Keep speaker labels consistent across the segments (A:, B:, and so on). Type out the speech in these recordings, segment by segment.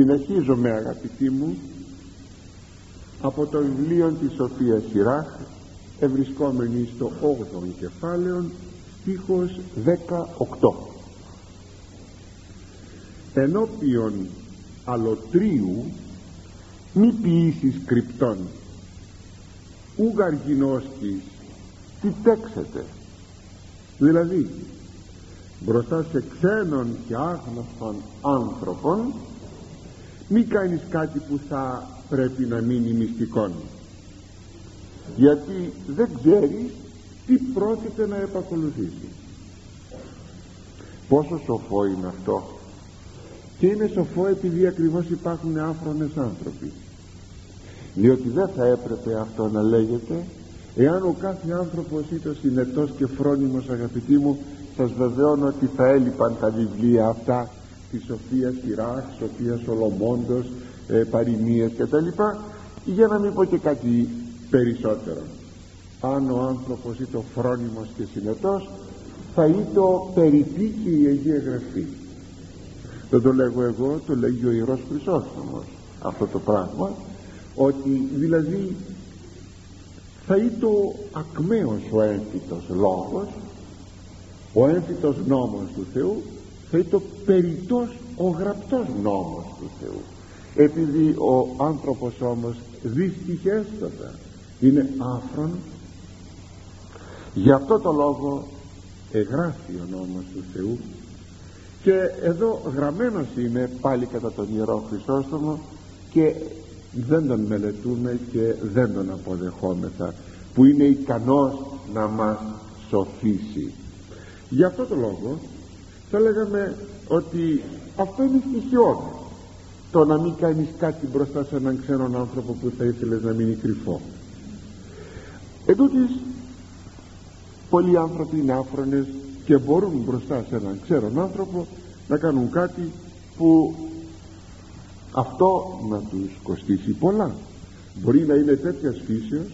A: συνεχίζομαι αγαπητοί μου από το βιβλίο της Σοφίας Σιράχ ευρισκόμενοι στο 8ο κεφάλαιο στίχος 18 ενώπιον αλωτρίου μη ποιήσεις κρυπτών. Ου γαργινώσκης τι τέξετε. Δηλαδή μπροστά σε ξένων και άγνωστων άνθρωπων μη κάνεις κάτι που θα πρέπει να μείνει μυστικών. Γιατί δεν ξέρεις τι πρόκειται να επακολουθήσει. Πόσο σοφό είναι αυτό. Και είναι σοφό επειδή ακριβώς υπάρχουν άφρονες άνθρωποι. Διότι δεν θα έπρεπε αυτό να λέγεται εάν ο κάθε άνθρωπος ήταν συνετός και φρόνιμος αγαπητοί μου σας βεβαιώνω ότι θα έλειπαν τα βιβλία αυτά τη Σοφία Σιράχ, Σοφία Σολομόντος, ε, παροιμίες κτλ για να μην πω και κάτι περισσότερο. Αν ο άνθρωπος ήταν φρόνιμος και συνετός θα ήταν περιττή και η Αγία Γραφή. Δεν το λέγω εγώ το λέγει ο Ιερός Χρυσόστομος αυτό το πράγμα ότι δηλαδή θα ήταν ακμαίος ο έμφυτος λόγος ο έμφυτος νόμος του Θεού θα ήταν περιττός ο γραπτός νόμος του Θεού. Επειδή ο άνθρωπος όμως δυστυχέστατα είναι άφρον γι' αυτό το λόγο εγγράφει ο νόμος του Θεού. Και εδώ γραμμένος είναι πάλι κατά τον Ιερό Χρυσόστομο και δεν τον μελετούμε και δεν τον αποδεχόμεθα που είναι ικανός να μας σοφήσει γι' αυτό το λόγο θα λέγαμε ότι αυτό είναι στοιχειώδη το να μην κάνεις κάτι μπροστά σε έναν ξένον άνθρωπο που θα ήθελες να μείνει κρυφό. Εντούτοις πολλοί άνθρωποι είναι άφρονες και μπορούν μπροστά σε έναν ξένον άνθρωπο να κάνουν κάτι που αυτό να τους κοστίσει πολλά. Μπορεί να είναι τέτοιας φύσεως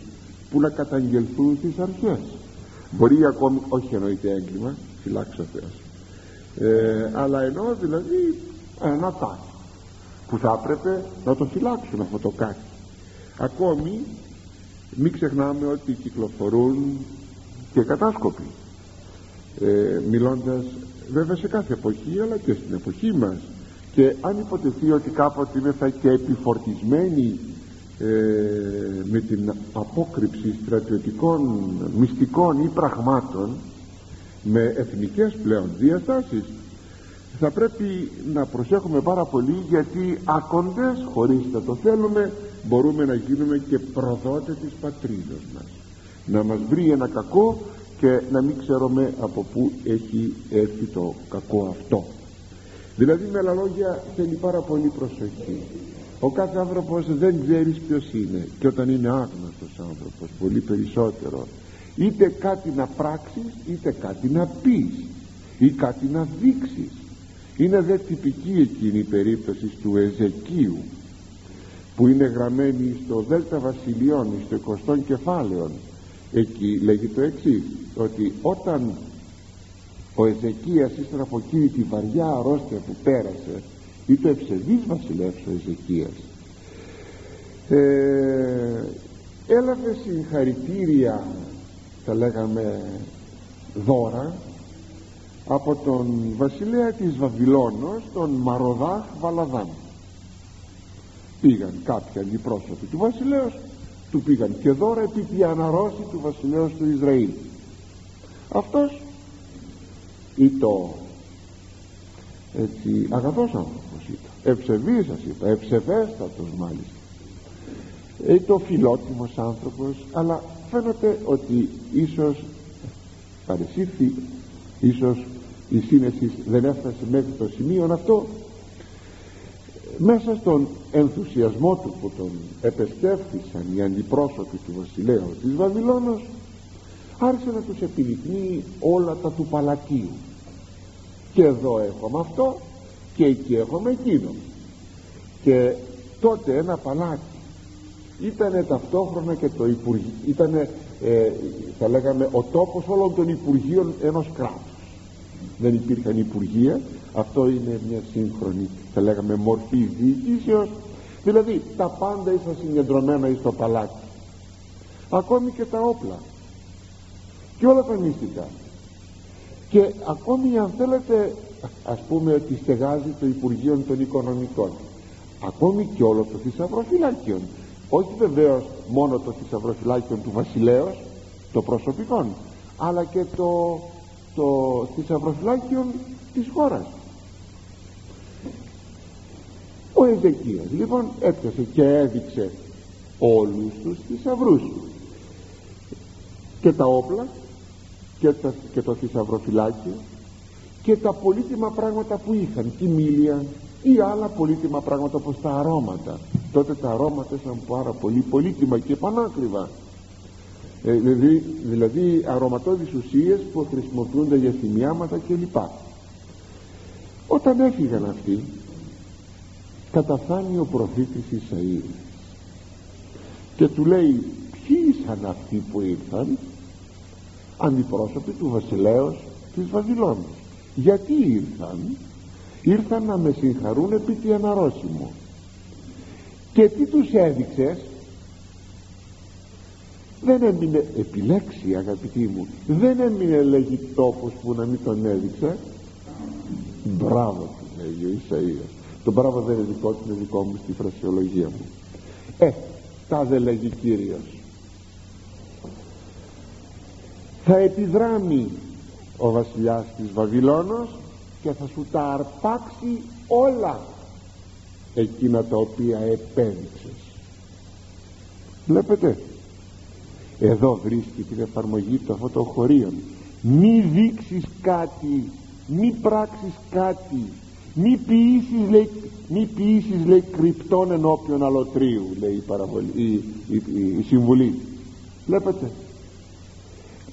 A: που να καταγγελθούν στις αρχές. Μπορεί ακόμη όχι εννοείται έγκλημα φυλάξω Θεός ε, αλλά εννοώ δηλαδή ένα κάτι που θα έπρεπε να το φυλάξουν αυτό το κάτι. Ακόμη μην ξεχνάμε ότι κυκλοφορούν και κατάσκοποι ε, μιλώντας βέβαια σε κάθε εποχή αλλά και στην εποχή μας. Και αν υποτεθεί ότι κάποτε είμαι και επιφορτισμένοι ε, με την απόκρυψη στρατιωτικών μυστικών ή πραγμάτων με εθνικές πλέον διαστάσεις. Θα πρέπει να προσέχουμε πάρα πολύ γιατί ακοντές χωρίς να το θέλουμε μπορούμε να γίνουμε και προδότες της πατρίδας μας. Να μας βρει ένα κακό και να μην ξέρουμε από πού έχει έρθει το κακό αυτό. Δηλαδή με άλλα λόγια θέλει πάρα πολύ προσοχή. Ο κάθε άνθρωπος δεν ξέρεις ποιος είναι. Και όταν είναι άγνωστος άνθρωπος πολύ περισσότερο είτε κάτι να πράξεις είτε κάτι να πεις ή κάτι να δείξεις. Είναι δε τυπική εκείνη η περίπτωση του Εζεκίου που είναι γραμμένη στο Δέλτα Βασιλειών στο 20 κεφάλαιο εκεί λέγει το εξής ότι όταν ο Εζεκίας ύστερα από εκείνη τη βαριά αρρώστια που πέρασε ή το ευσεβής βασιλεύς ο Εζεκίας ε, έλαβε συγχαρητήρια θα λέγαμε δώρα από τον βασιλέα της Βαβυλώνος τον Μαροδάχ Βαλαδάν. Πήγαν κάποιοι αντιπρόσωποι του βασιλέως του πήγαν και δώρα επί τη αναρρώση του βασιλέως του Ισραήλ. Αυτός ήταν έτσι αγαθός άνθρωπος ήταν. Ευσεβής σας είπα ευσεβέστατος μάλιστα. Ήταν φιλότιμος άνθρωπος αλλά φαίνεται ότι ίσως παρεσύρθη ίσως η σύνεσης δεν έφτασε μέχρι το σημείο αυτό μέσα στον ενθουσιασμό του που τον επεσκέφθησαν οι αντιπρόσωποι του βασιλέου της Βαβυλώνος άρχισε να τους επιδεικνύει όλα τα του παλατίου και εδώ έχουμε αυτό και εκεί έχουμε εκείνο και τότε ένα παλάτι ήταν ταυτόχρονα και το Υπουργείο ήταν ε, θα λέγαμε ο τόπος όλων των Υπουργείων ενός κράτους. Δεν υπήρχαν υπουργεία. Αυτό είναι μια σύγχρονη θα λέγαμε μορφή διοικήσεως δηλαδή τα πάντα ήσαν συγκεντρωμένα εις το παλάτι. Ακόμη και τα όπλα. Και όλα τα μυστικά. Και ακόμη αν θέλετε ας πούμε ότι στεγάζει το Υπουργείο των Οικονομικών. Ακόμη και όλο το θησαυροφυλάκιο όχι βεβαίως μόνο το θησαυροφυλάκιο του βασιλέως το προσωπικό αλλά και το, το θησαυροφυλάκιο της χώρας. Ο Εζεκίας λοιπόν έπιασε και έδειξε όλους τους θησαυρούς. Και τα όπλα και, τα, και το θησαυροφυλάκιο και τα πολύτιμα πράγματα που είχαν κοιμήλια ή άλλα πολύτιμα πράγματα όπως τα αρώματα. Τότε τα αρώματα ήταν πάρα πολύ πολύτιμα και πανάκριβα ε, δηλαδή, δηλαδή αρωματώδεις ουσίες που χρησιμοποιούνται για θυμιάματα κλπ. Όταν έφυγαν αυτοί καταφάνει ο προφήτης Ισαΐας και του λέει ποιοι ήσαν αυτοί που ήρθαν αντιπρόσωποι του βασιλέως της Βαβυλώνης; Γιατί ήρθαν; Ήρθαν να με συγχαρούν επί τη αναρρώσιμο. Και τι τους έδειξες; Δεν έμεινε επιλέξει αγαπητοί μου. Δεν έμεινε λέγει τόπος που να μην τον έδειξε. Μπράβο του λέγει ο Ισαΐας. Το μπράβο δεν είναι δικό του είναι δικό μου στη φρασιολογία μου. Ε τα δεν λέγει Κύριος. Θα επιδράμει ο βασιλιάς της Βαβυλώνος και θα σου τα αρπάξει όλα εκείνα τα οποία επέδειξες βλέπετε εδώ βρίσκει την εφαρμογή του αυτό το χωρίων μη δείξεις κάτι μη πράξεις κάτι μη ποιήσεις λέει, μη ποιήσεις, λέει κρυπτών ενώπιον αλωτρίου λέει η, παραβολή, η, η, η, η συμβουλή. Βλέπετε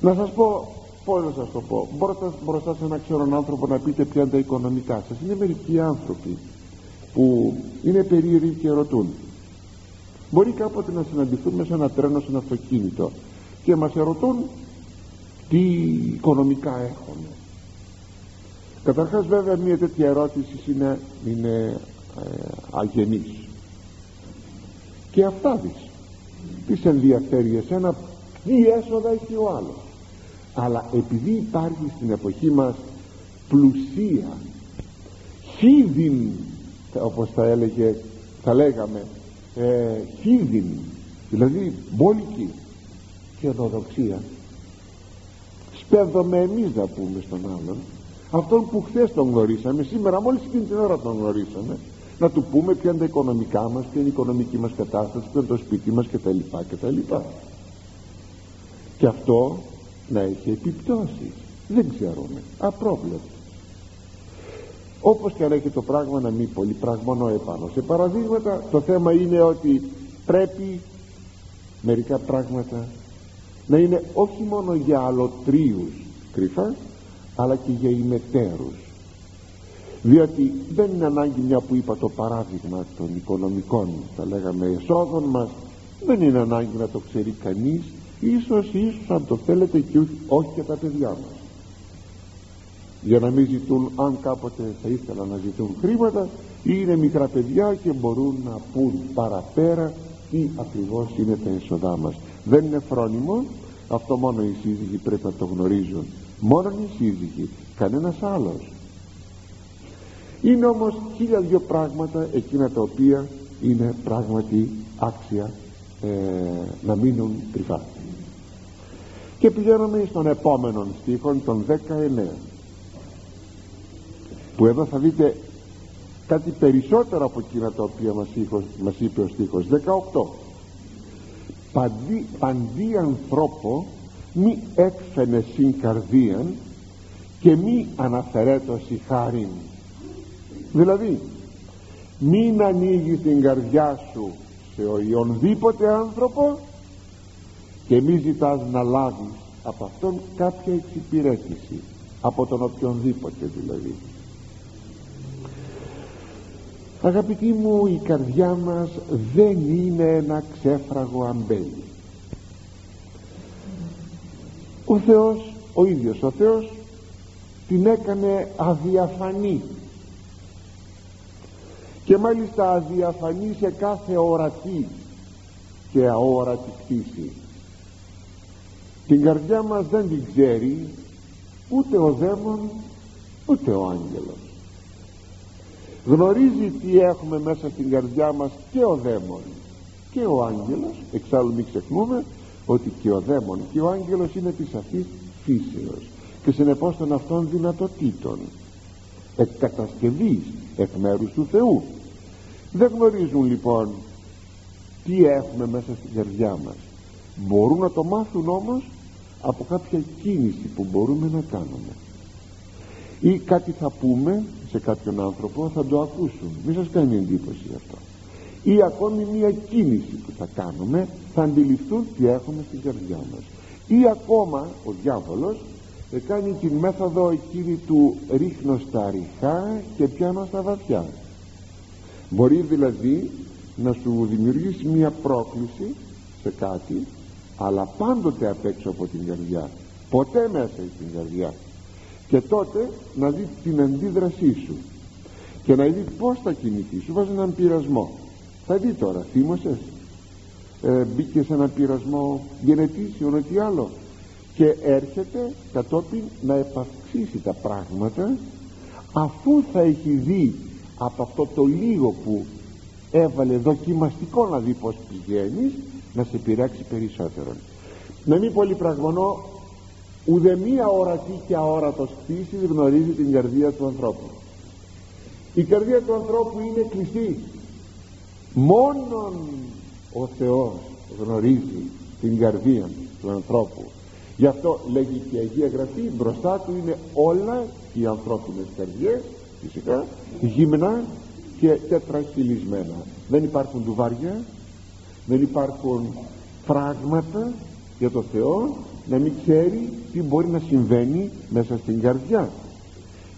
A: να σας πω πώς να σας το πω; Μπροστά, μπροστά σε ένα ξένον άνθρωπο να πείτε ποια είναι τα οικονομικά σας. Είναι μερικοί άνθρωποι που είναι περίεργοι και ρωτούν. Μπορεί κάποτε να συναντηθούμε σε ένα τρένο σε ένα αυτοκίνητο και μας ερωτούν τι οικονομικά έχουν. Καταρχάς βέβαια μια τέτοια ερώτηση είναι, είναι ε, αγενής. Και αυτά δεις. Τι ενδιαφέρει εσένα τι έσοδα έχει ο άλλος αλλά επειδή υπάρχει στην εποχή μας πλουσία χίδιν όπως θα έλεγε θα λέγαμε ε, χίδιν δηλαδή μπόλικη και οδοδοξία σπέδομαι εμείς να πούμε στον άλλον αυτόν που χθες τον γνωρίσαμε σήμερα μόλις εκείνη την ώρα τον γνωρίσαμε να του πούμε ποια είναι τα οικονομικά μας ποια είναι η οικονομική μας κατάσταση ποιο είναι το σπίτι μας κτλ κτλ. Και αυτό να έχει επιπτώσεις. Δεν ξέρουμε. Απρόβλεπτο. Όπως και αν έχει το πράγμα να μην πολύ πραγμονώ επάνω. Σε παραδείγματα το θέμα είναι ότι πρέπει μερικά πράγματα να είναι όχι μόνο για αλωτρίους κρυφά αλλά και για ημετέρους. Διότι δεν είναι ανάγκη μια που είπα το παράδειγμα των οικονομικών θα λέγαμε εσόδων μας δεν είναι ανάγκη να το ξέρει κανείς ίσως ίσως αν το θέλετε και όχι και τα παιδιά μας. Για να μην ζητούν αν κάποτε θα ήθελαν να ζητούν χρήματα ή είναι μικρά παιδιά και μπορούν να πούν παραπέρα τι ακριβώς είναι τα έσοδά μας. Δεν είναι φρόνιμο αυτό μόνο οι σύζυγοι πρέπει να το γνωρίζουν. Μόνο οι σύζυγοι κανένας άλλος. Είναι όμως χίλια δυο πράγματα εκείνα τα οποία είναι πράγματι άξια ε, να μείνουν κρυφά και πηγαίνουμε στον επόμενο στίχο τον 19 που εδώ θα δείτε κάτι περισσότερο από εκείνα τα οποία μας, μας είπε ο στίχος. 18 παντί, παντί ανθρώπο μη έκφαινε συν καρδίαν και μη αναφερέτωση χάριν δηλαδή μην ανοίγει την καρδιά σου σε οποιονδήποτε άνθρωπο και μη ζητάς να λάβεις από αυτόν κάποια εξυπηρέτηση από τον οποιονδήποτε δηλαδή. Αγαπητοί μου η καρδιά μας δεν είναι ένα ξέφραγο αμπέλι. Ο Θεός ο ίδιος ο Θεός την έκανε αδιαφανή. Και μάλιστα αδιαφανή σε κάθε ορατή και αόρατη κτήση την καρδιά μας δεν την ξέρει ούτε ο δαίμον ούτε ο άγγελος. Γνωρίζει τι έχουμε μέσα στην καρδιά μας και ο δαίμον και ο άγγελος. Εξάλλου μην ξεχνούμε ότι και ο δαίμον και ο άγγελος είναι της αυτής φύσεως και συνεπώς των αυτών δυνατοτήτων εκ κατασκευής εκ μέρους του Θεού. Δεν γνωρίζουν λοιπόν τι έχουμε μέσα στην καρδιά μας. Μπορούν να το μάθουν όμως από κάποια κίνηση που μπορούμε να κάνουμε. Ή κάτι θα πούμε σε κάποιον άνθρωπο θα το ακούσουν μην σας κάνει εντύπωση αυτό. Ή ακόμη μια κίνηση που θα κάνουμε θα αντιληφθούν τι έχουμε στην καρδιά μας. Ή ακόμα ο διάβολος κάνει την μέθοδο εκείνη του ρίχνω στα ριχά και πιάνω στα βαθιά. Μπορεί δηλαδή να σου δημιουργήσει μια πρόκληση σε κάτι αλλά πάντοτε απ' έξω από την καρδιά. Ποτέ μέσα στην καρδιά. Και τότε να δει την αντίδρασή σου. Και να δει πως θα κινηθεί. Σου βάζει έναν πειρασμό. Θα δει τώρα θύμωσες. Ε, μπήκε σε έναν πειρασμό γενετήσιο ή τι άλλο. Και έρχεται κατόπιν να επαυξήσει τα πράγματα αφού θα έχει δει από αυτό το λίγο που έβαλε δοκιμαστικό να δει πως πηγαίνεις να σε πειράξει περισσότερο να μην πολυπραγμονώ ουδεμία ορατή και αόρατος κτήση γνωρίζει την καρδία του ανθρώπου. Η καρδία του ανθρώπου είναι κλειστή. Μόνον ο Θεός γνωρίζει την καρδία του ανθρώπου. Γι' αυτό λέγει και η Αγία Γραφή μπροστά του είναι όλα οι ανθρώπινες καρδιές φυσικά γύμνας και τετραχυλισμένα. Δεν υπάρχουν τουβάρια δεν υπάρχουν φράγματα για το Θεό να μην ξέρει τι μπορεί να συμβαίνει μέσα στην καρδιά.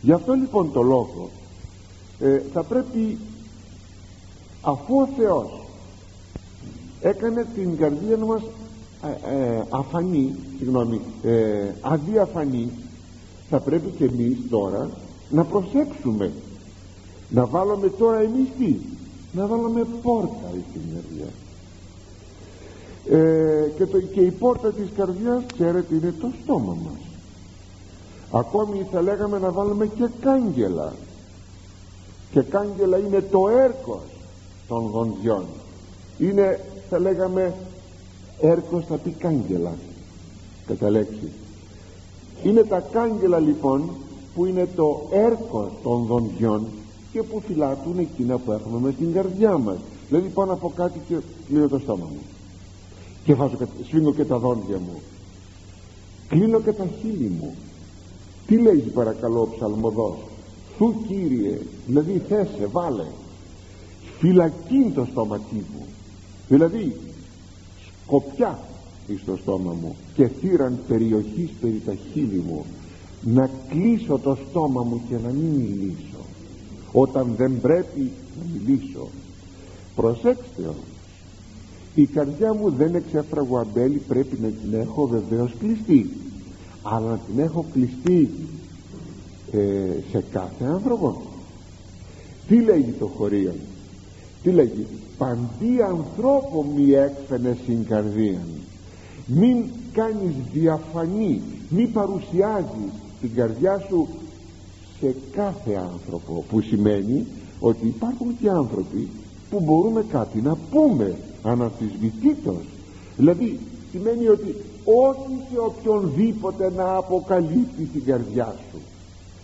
A: Γι' αυτό λοιπόν το λόγο ε, θα πρέπει αφού ο Θεός έκανε την καρδία μας ε, ε, αφανή συγγνώμη ε, αδιαφανή θα πρέπει και εμείς τώρα να προσέξουμε. Να βάλουμε τώρα εμείς τι; Να βάλουμε πόρτα στην καρδιά ε, και, το, και η πόρτα της καρδιάς ξέρετε είναι το στόμα μας. Ακόμη θα λέγαμε να βάλουμε και κάγκελα. Και κάγκελα είναι το έρκος των γονδιών είναι θα λέγαμε έρκος θα πει κάγκελα. Κατά λέξη είναι τα κάγκελα λοιπόν που είναι το έρκος των δοντιών και που φυλάτουν εκείνα που έχουμε με στην καρδιά μας. Δηλαδή πάνω από κάτι και κλείνω το στόμα μου και βάζω, σφίγγω και τα δόντια μου. Κλείνω και τα χείλη μου. Τι λέει παρακαλώ ο ψαλμοδός; Θου Κύριε δηλαδή θέσε βάλε. Φυλακίν το στόματί μου. Δηλαδή σκοπιά στο στόμα μου και θύραν περιοχής περί τα χείλη μου. Να κλείσω το στόμα μου και να μην μιλήσω. Όταν δεν πρέπει να μιλήσω. Προσέξτε όμως η καρδιά μου δεν είναι ξέφραγο αμπέλι πρέπει να την έχω βεβαίως κλειστή. Αλλά να την έχω κλειστή ε, σε κάθε άνθρωπο. Τι λέγει το χωρίο; Τι λέγει; Παντή ανθρώπο μη έκφαινε στην καρδία μην κάνεις διαφανή μη παρουσιάζεις την καρδιά σου σε κάθε άνθρωπο που σημαίνει ότι υπάρχουν και άνθρωποι που μπορούμε κάτι να πούμε αναμφισβητήτως δηλαδή σημαίνει ότι όχι σε οποιονδήποτε να αποκαλύπτει την καρδιά σου.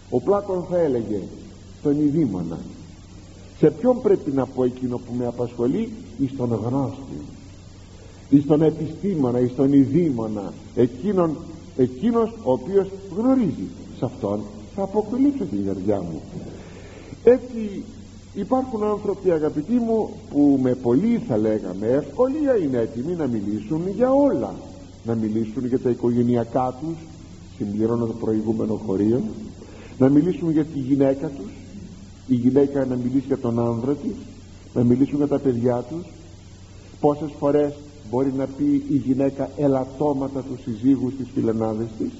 A: Ο Πλάτων θα έλεγε στον ειδήμονα σε ποιον πρέπει να πω εκείνο που με απασχολεί; Εις τον γνώστη εις τον επιστήμονα εις τον ειδήμονα εκείνον, εκείνος ο οποίος γνωρίζει. Σε αυτόν θα αποκαλύψω την καρδιά μου έτσι υπάρχουν άνθρωποι αγαπητοί μου που με πολύ θα λέγαμε ευκολία είναι έτοιμοι να μιλήσουν για όλα. Να μιλήσουν για τα οικογενειακά τους συμπληρώνω το προηγούμενο χωρίο. Να μιλήσουν για τη γυναίκα τους η γυναίκα να μιλήσει για τον άνδρα της να μιλήσουν για τα παιδιά τους. Πόσες φορές μπορεί να πει η γυναίκα ελαττώματα του συζύγους στις φιλενάδες της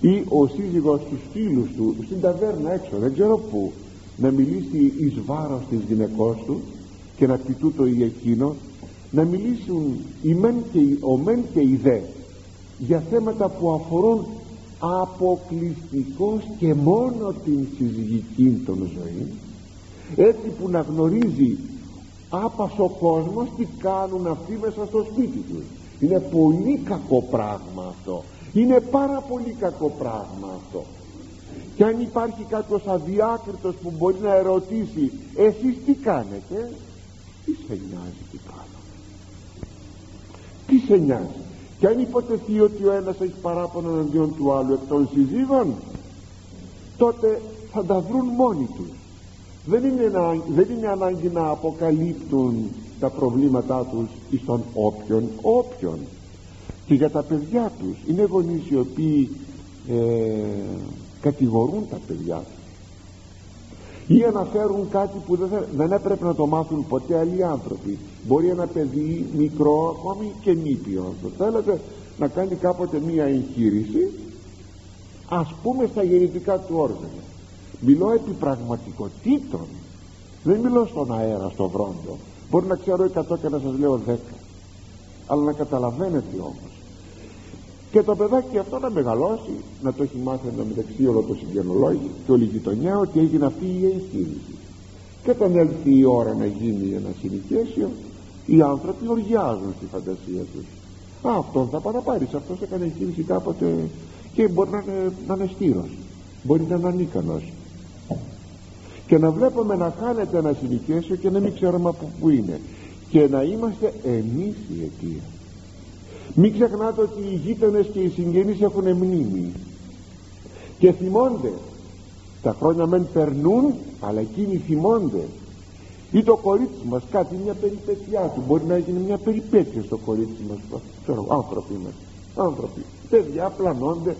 A: ή ο σύζυγος του φίλους του στην ταβέρνα έξω δεν ξέρω πού να μιλήσει εις βάρος της γυναικός του και να πει τούτο ή εκείνο να μιλήσουν η μεν και η, ο μεν και η δε για θέματα που αφορούν αποκλειστικώς και μόνο την συζυγική των ζωή έτσι που να γνωρίζει άπας ο κόσμος τι κάνουν αυτοί μέσα στο σπίτι τους. Είναι πολύ κακό πράγμα αυτό. Είναι πάρα πολύ κακό πράγμα αυτό και αν υπάρχει κάποιος αδιάκριτος που μπορεί να ερωτήσει εσείς τι κάνετε; Τι σε νοιάζει τι κάνω; Τι σε νοιάζει; Και αν υποτεθεί ότι ο ένας έχει παράπονο εναντίον του άλλου εκ των συζύγων τότε θα τα βρουν μόνοι τους. Δεν είναι, δεν είναι ανάγκη να αποκαλύπτουν τα προβλήματά τους εις τον όποιον όποιον. Και για τα παιδιά τους. Είναι γονείς οι οποίοι ε, κατηγορούν τα παιδιά. Τους ή αναφέρουν κάτι που δεν, δεν έπρεπε να το μάθουν ποτέ άλλοι άνθρωποι. Μπορεί ένα παιδί μικρό ακόμη και νήπιος. Θέλετε να κάνει κάποτε μία εγχείρηση; Ας πούμε στα γεννητικά του όργανα. Μιλώ επί πραγματικότητων δεν μιλώ στον αέρα, στο βρόντο. Μπορεί να ξέρω 100 και να σας λέω 10 αλλά να καταλαβαίνετε όμως και το παιδάκι αυτό να μεγαλώσει να το έχει μάθει να μεταξύ όλο το συγγενολόγιο και όλη η γειτονιά ότι έγινε αυτή η εγχείρηση και όταν έλθει η ώρα να γίνει ένα συνοικέσιο οι άνθρωποι οργιάζουν στη φαντασία τους. Α, αυτόν θα παραπάρεις αυτός έκανε εγχείρηση κάποτε και μπορεί να είναι, να είναι στήρος μπορεί να είναι ανίκανος. Και να βλέπουμε να χάνεται ένα συνοικέσιο και να μην ξέρουμε από πού είναι. Και να είμαστε εμείς η αιτία μην ξεχνάτε ότι οι γείτονες και οι συγγενείς έχουν μνήμη. Και θυμώνται. Τα χρόνια μεν περνούν αλλά εκείνοι θυμώνται. Ή το κορίτσι μας κάτι μια περιπέτειά του. Μπορεί να γίνει μια περιπέτεια στο κορίτσι μας. Ξέρω άνθρωποι μας. Άνθρωποι. Παιδιά πλανώνται.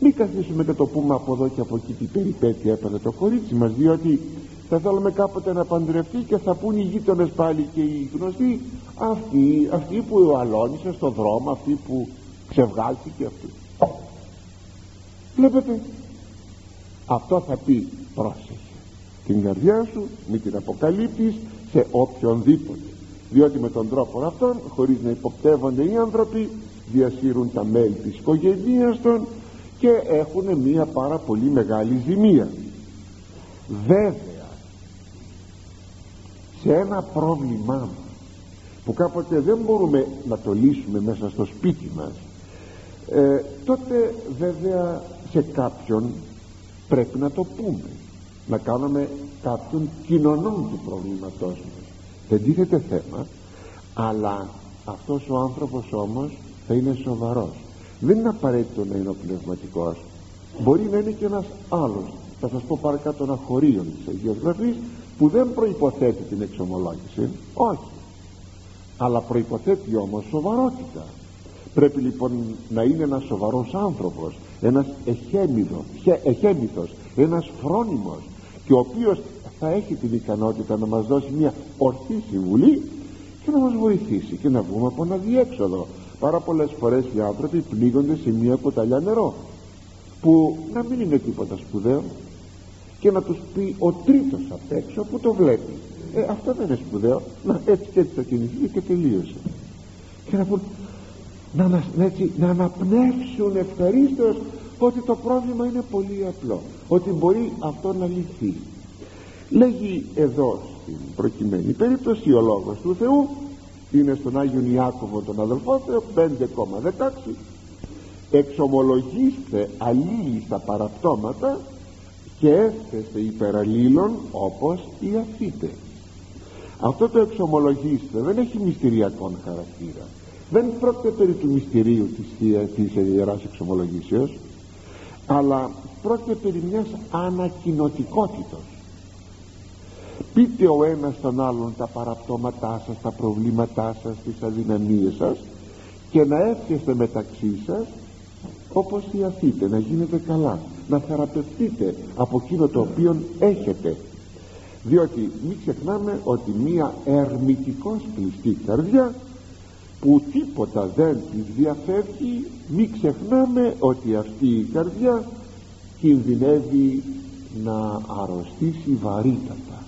A: Μην καθίσουμε και το πούμε από εδώ και από εκεί τι περιπέτεια έπαιρνε το κορίτσι μας διότι θα θέλουμε κάποτε να παντρευτεί και θα πούν οι γείτονες πάλι και οι γνωστοί αυτοί, αυτοί που αλώνησε στον δρόμο αυτοί που ξεβγάλθηκε αυτοί βλέπετε αυτό θα πει πρόσεχε. Την καρδιά σου μην την αποκαλύπτεις σε οποιονδήποτε. Διότι με τον τρόπο αυτόν χωρίς να υποπτεύονται οι άνθρωποι διασύρουν τα μέλη της οικογένειας των και έχουν μια πάρα πολύ μεγάλη ζημία. Βέβαια σε ένα πρόβλημά που κάποτε δεν μπορούμε να το λύσουμε μέσα στο σπίτι μας ε, τότε βέβαια σε κάποιον πρέπει να το πούμε να κάνουμε κάποιον κοινωνών του προβλήματός μας. Δεν τίθεται θέμα αλλά αυτός ο άνθρωπος όμως θα είναι σοβαρός. Δεν είναι απαραίτητο να είναι ο πνευματικός. Μπορεί να είναι και ένας άλλος. Θα σας πω παρακάτω ένα χωρίο της Αγίας Γραφής που δεν προϋποθέτει την εξομολόγηση όχι. Αλλά προϋποθέτει όμως σοβαρότητα. Πρέπει λοιπόν να είναι ένας σοβαρός άνθρωπος ένας εχέμηθος ένας φρόνιμος και ο οποίος θα έχει την ικανότητα να μας δώσει μια ορθή συμβουλή και να μας βοηθήσει και να βγούμε από ένα διέξοδο. Πάρα πολλές φορές οι άνθρωποι πνίγονται σε μια κοταλιά νερό που να μην είναι τίποτα σπουδαίο και να τους πει ο τρίτος απ' έξω που το βλέπει. Ε, αυτό δεν είναι σπουδαίο. Να έτσι και έτσι θα κινηθεί και τελείωσε. Και να πούν να, να, έτσι, να αναπνεύσουν ευχαρίστως ότι το πρόβλημα είναι πολύ απλό ότι μπορεί αυτό να λυθεί. Λέγει εδώ στην προκειμένη περίπτωση ο λόγος του Θεού είναι στον Άγιον Ιάκωβο τον αδελφό Θεό 5,16 εξομολογήστε αλλήλιστα παραπτώματα και έφτεστε υπεραλλήλων όπως οι αφήτε αυτό το εξομολογήστε δεν έχει μυστηριακόν χαρακτήρα. Δεν πρόκειται περί του μυστηρίου της, της Ιεράς Εξομολογήσεως αλλά πρόκειται περί μιας ανακοινωτικότητος πείτε ο ένας τον άλλον τα παραπτώματά σας τα προβλήματά σας τις αδυναμίες σας και να έρχεστε μεταξύ σας όπως αφήτε να γίνετε καλά να θεραπευτείτε από εκείνο το οποίο έχετε. Διότι μην ξεχνάμε ότι μία ερμητικός κλειστή καρδιά που τίποτα δεν της διαφεύγει μην ξεχνάμε ότι αυτή η καρδιά κινδυνεύει να αρρωστήσει βαρύτατα.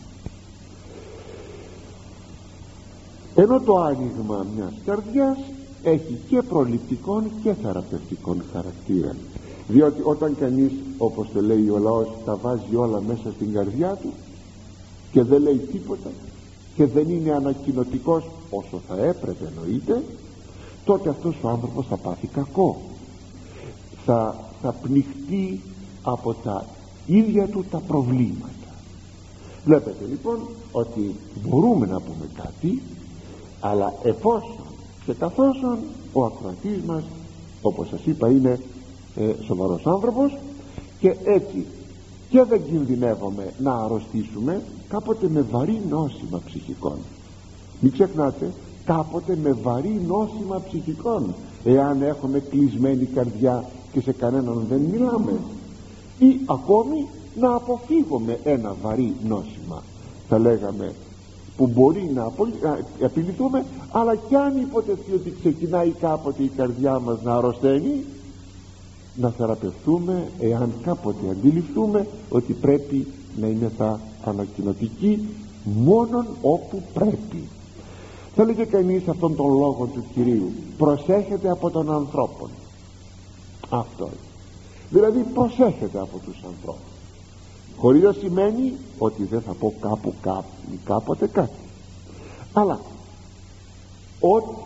A: Ενώ το άνοιγμα μιας καρδιάς έχει και προληπτικών και θεραπευτικών χαρακτήρα διότι όταν κανείς όπως το λέει ο λαός τα βάζει όλα μέσα στην καρδιά του και δεν λέει τίποτα και δεν είναι ανακοινωτικός όσο θα έπρεπε εννοείται τότε αυτός ο άνθρωπος θα πάθει κακό. Θα, θα πνιχτεί από τα ίδια του τα προβλήματα. Βλέπετε λοιπόν ότι μπορούμε να πούμε κάτι αλλά εφόσον και καθώς ο ακροατής μας όπως σας είπα είναι ε, σοβαρός άνθρωπος. Και έτσι και δεν κινδυνεύουμε να αρρωστήσουμε κάποτε με βαρύ νόσημα ψυχικών. Μην ξεχνάτε κάποτε με βαρύ νόσημα ψυχικών. Εάν έχουμε κλεισμένη καρδιά και σε κανέναν δεν μιλάμε. Ή ακόμη να αποφύγουμε ένα βαρύ νόσημα θα λέγαμε που μπορεί να επιληθούμε αλλά κι αν υποτεθεί ότι ξεκινάει κάποτε η καρδιά μας να αρρωσταίνει να θεραπευτούμε εάν κάποτε αντιληφθούμε ότι πρέπει να είναι θα ανακοινωτική μόνον όπου πρέπει. Θα λέγε κανείς αυτόν τον λόγο του Κυρίου προσέχετε από τον ανθρώπων αυτό. Δηλαδή προσέχετε από τους ανθρώπους. Χωρίς να σημαίνει ότι δεν θα πω κάπου κάπου κάποτε κάτι. Αλλά ότι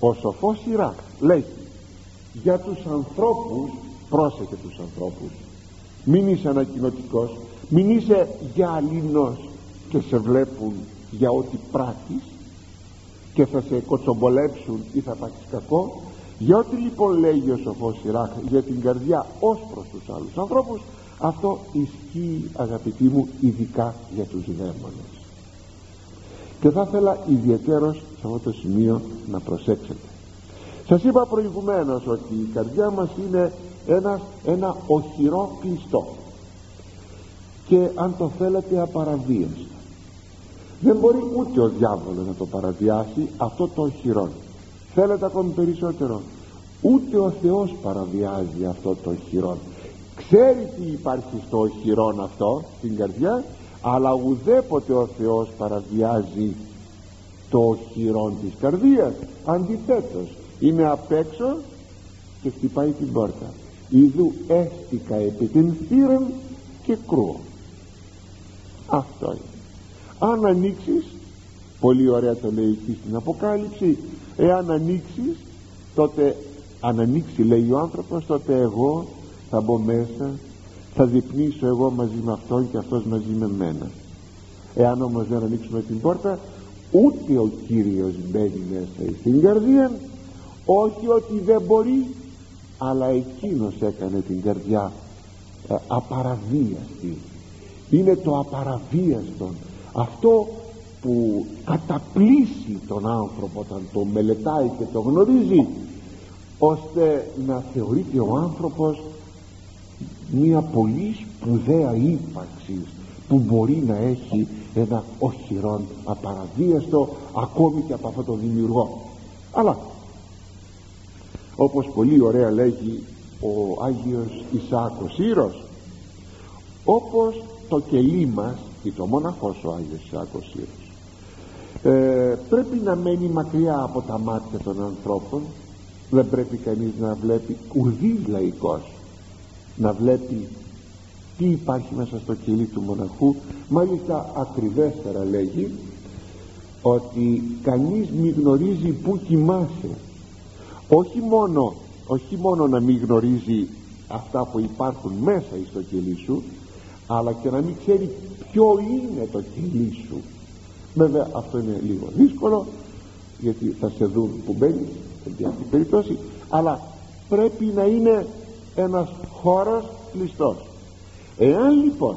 A: ο σοφός Ιράκ λέει για τους ανθρώπους πρόσεχε τους ανθρώπους μην είσαι ανακοινωτικός μην είσαι γυαλινός και σε βλέπουν για ό,τι πράττεις και θα σε κοτσομπολέψουν ή θα πάθεις κακό. Για ό,τι λοιπόν λέγει ο σοφός Ιράκ για την καρδιά ως προς τους άλλους ανθρώπους αυτό ισχύει αγαπητοί μου ειδικά για τους δαίμονες. Και θα ήθελα ιδιαίτερος σε αυτό το σημείο να προσέξετε σας είπα προηγουμένως ότι η καρδιά μας είναι ένας, ένα οχυρό κλειστό. Και αν το θέλετε απαραβίαστο δεν μπορεί ούτε ο διάβολος να το παραβιάσει αυτό το οχυρό. Θέλετε ακόμη περισσότερο. Ούτε ο Θεός παραβιάζει αυτό το οχυρό. Ξέρει τι υπάρχει στο οχυρό αυτό στην καρδιά αλλά ουδέποτε ο Θεός παραβιάζει το οχυρό της καρδίας. Αντιθέτως είναι απ' έξω και χτυπάει την πόρτα. Ιδού έστικα επί την θύραν και κρούω. Αυτό είναι. Αν ανοίξεις, πολύ ωραία το λέει εκεί στην Αποκάλυψη εάν ανοίξεις, τότε αν ανοίξει λέει ο άνθρωπος τότε εγώ θα μπω μέσα θα διπνήσω εγώ μαζί με αυτόν και αυτός μαζί με μένα. Εάν όμως δεν ανοίξουμε την πόρτα ούτε ο Κύριος μπαίνει μέσα στην καρδία όχι ότι δεν μπορεί αλλά εκείνος έκανε την καρδιά ε, απαραβίαστη. Είναι το απαραβίαστο αυτό που καταπλήσει τον άνθρωπο όταν το μελετάει και το γνωρίζει ώστε να θεωρείται ο άνθρωπος μια πολύ σπουδαία ύπαρξη που μπορεί να έχει ένα οχυρόν απαραβίαστο ακόμη και από αυτό το δημιουργό. Αλλά όπως πολύ ωραία λέγει ο Άγιος Ισάκος Ήρος όπως το κελί μας ή το μοναχός ο Άγιος Ισάκος Ήρος ε, πρέπει να μένει μακριά από τα μάτια των ανθρώπων. Δεν πρέπει κανείς να βλέπει ουδής λαϊκός να βλέπει τι υπάρχει μέσα στο κελί του μοναχού. Μάλιστα ακριβέστερα λέγει ότι κανείς μη γνωρίζει που κοιμάσαι όχι μόνο όχι μόνο να μην γνωρίζει αυτά που υπάρχουν μέσα στο κελί σου αλλά και να μην ξέρει ποιο είναι το κελί σου. Βέβαια αυτό είναι λίγο δύσκολο γιατί θα σε δουν που μπαίνεις σε αυτή την περίπτωση αλλά πρέπει να είναι ένας χώρος κλειστός. Εάν λοιπόν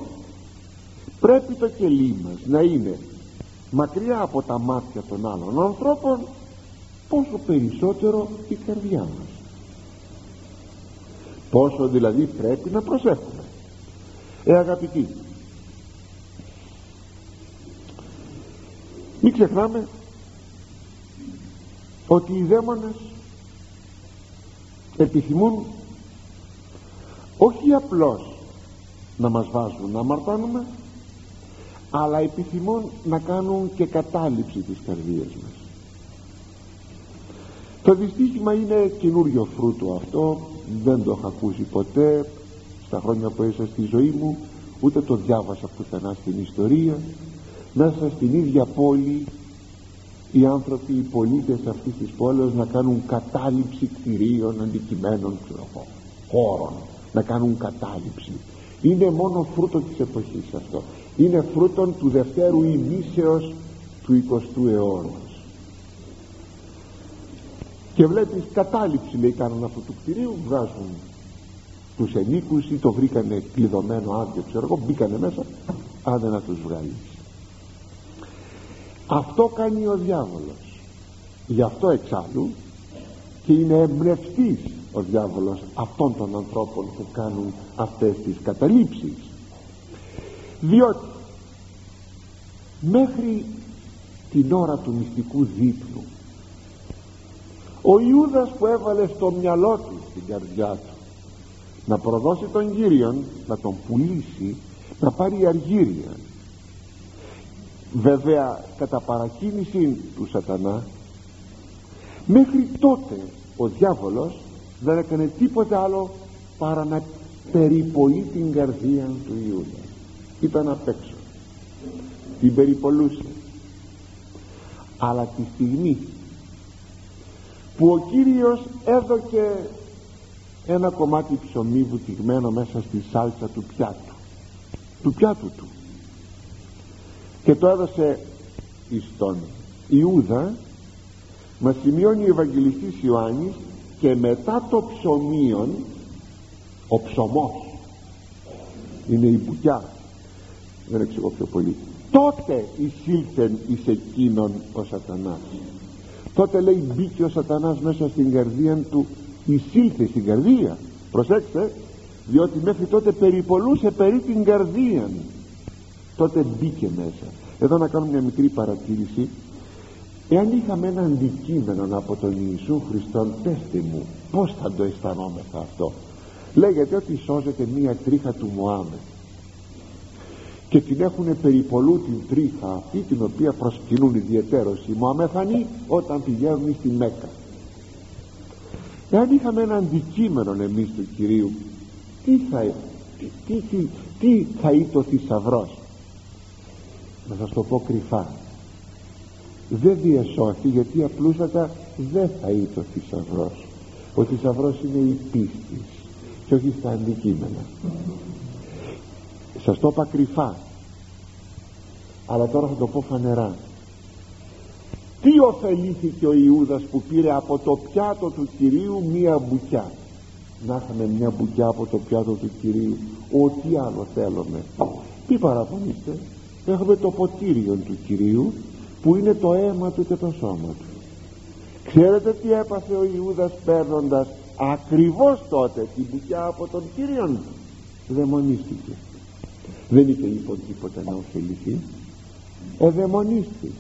A: πρέπει το κελί μας να είναι μακριά από τα μάτια των άλλων ανθρώπων πόσο περισσότερο η καρδιά μας. Πόσο δηλαδή πρέπει να προσέχουμε. Ε αγαπητοί μην ξεχνάμε ότι οι δαίμονες επιθυμούν όχι απλώς να μας βάζουν να αμαρτάνουμε αλλά επιθυμούν να κάνουν και κατάληψη της καρδίας μας το δυστύχημα είναι καινούριο φρούτο αυτό. Δεν το έχω ακούσει ποτέ. Στα χρόνια που έζησα στη ζωή μου ούτε το διάβασα πουθενά στην ιστορία. Μέσα στην ίδια πόλη οι άνθρωποι, οι πολίτες αυτής της πόλης να κάνουν κατάληψη κτηρίων, αντικειμένων, ξέρω χώρων. Να κάνουν κατάληψη. Είναι μόνο φρούτο της εποχής αυτό. Είναι φρούτο του δευτέρου ημίσεως του 20ου αιώνα και βλέπεις κατάληψη λέει κάνουν αυτού του κτηρίου βγάζουν τους ενίκους ή το βρήκανε κλειδωμένο άδειο ξέρω εγώ μπήκανε μέσα άντε να τους βγάλεις. Αυτό κάνει ο διάβολος. Γι' αυτό εξάλλου και είναι εμπνευστής ο διάβολος αυτών των ανθρώπων που κάνουν αυτές τις καταλήψεις. Διότι μέχρι την ώρα του μυστικού δείπνου ο Ιούδας που έβαλε στο μυαλό του στην καρδιά του να προδώσει τον Κύριον να τον πουλήσει να πάρει αργύρια. Βέβαια κατά παρακίνηση του σατανά μέχρι τότε ο διάβολος δεν έκανε τίποτε άλλο παρά να περιπολεί την καρδία του Ιούδα. Ήταν απ' έξω. Την περιπολούσε. Αλλά τη στιγμή που ο Κύριος έδωκε ένα κομμάτι ψωμί βουτυγμένο μέσα στη σάλτσα του πιάτου του πιάτου του. Και το έδωσε εις τον Ιούδα μας σημειώνει ο Ευαγγελιστής Ιωάννης και μετά το ψωμίον ο ψωμός είναι η μπουκιά δεν εξηγώ πιο πολύ τότε εισήλθεν εις εκείνον ο σατανάς τότε λέει μπήκε ο σατανάς μέσα στην καρδία του εισήλθε στην καρδία. Προσέξτε διότι μέχρι τότε περιπολούσε περί την καρδία. Τότε μπήκε μέσα. Εδώ να κάνω μια μικρή παρατήρηση. Εάν είχαμε ένα αντικείμενο από τον Ιησού Χριστόν πέστε μου πως θα το αισθανόμεθα αυτό. Λέγεται ότι σώζεται μια τρίχα του Μωάμετ και την έχουν περιπολού την τρίχα αυτή την οποία προσκυνούν ιδιαιτέρως οι Μωαμεθανοί όταν πηγαίνουν στη Μέκα εάν είχαμε ένα αντικείμενο εμείς του Κυρίου τι θα, τι, τι, τι θα ήταν ο θησαυρός; να σας το πω κρυφά δεν διασώθη γιατί απλούστατα δεν θα ήταν ο θησαυρός. ο θησαυρός είναι η πίστη και όχι στα αντικείμενα σας το είπα κρυφά. Αλλά τώρα θα το πω φανερά. Τι ωφελήθηκε ο Ιούδας που πήρε από το πιάτο του Κυρίου μία μπουκιά; Να είχαμε μια μπουκιά από το πιάτο του Κυρίου. Ό,τι άλλο θέλουμε. Τι παραπονείστε; Έχουμε το ποτήριο του Κυρίου που είναι το αίμα του και το σώμα του. Ξέρετε τι έπαθε ο Ιούδας παίρνοντας ακριβώς τότε την μπουκιά από τον Κύριον; Δαιμονίστηκε δεν είχε λοιπόν τίποτα να ωφεληθεί εδαιμονίστη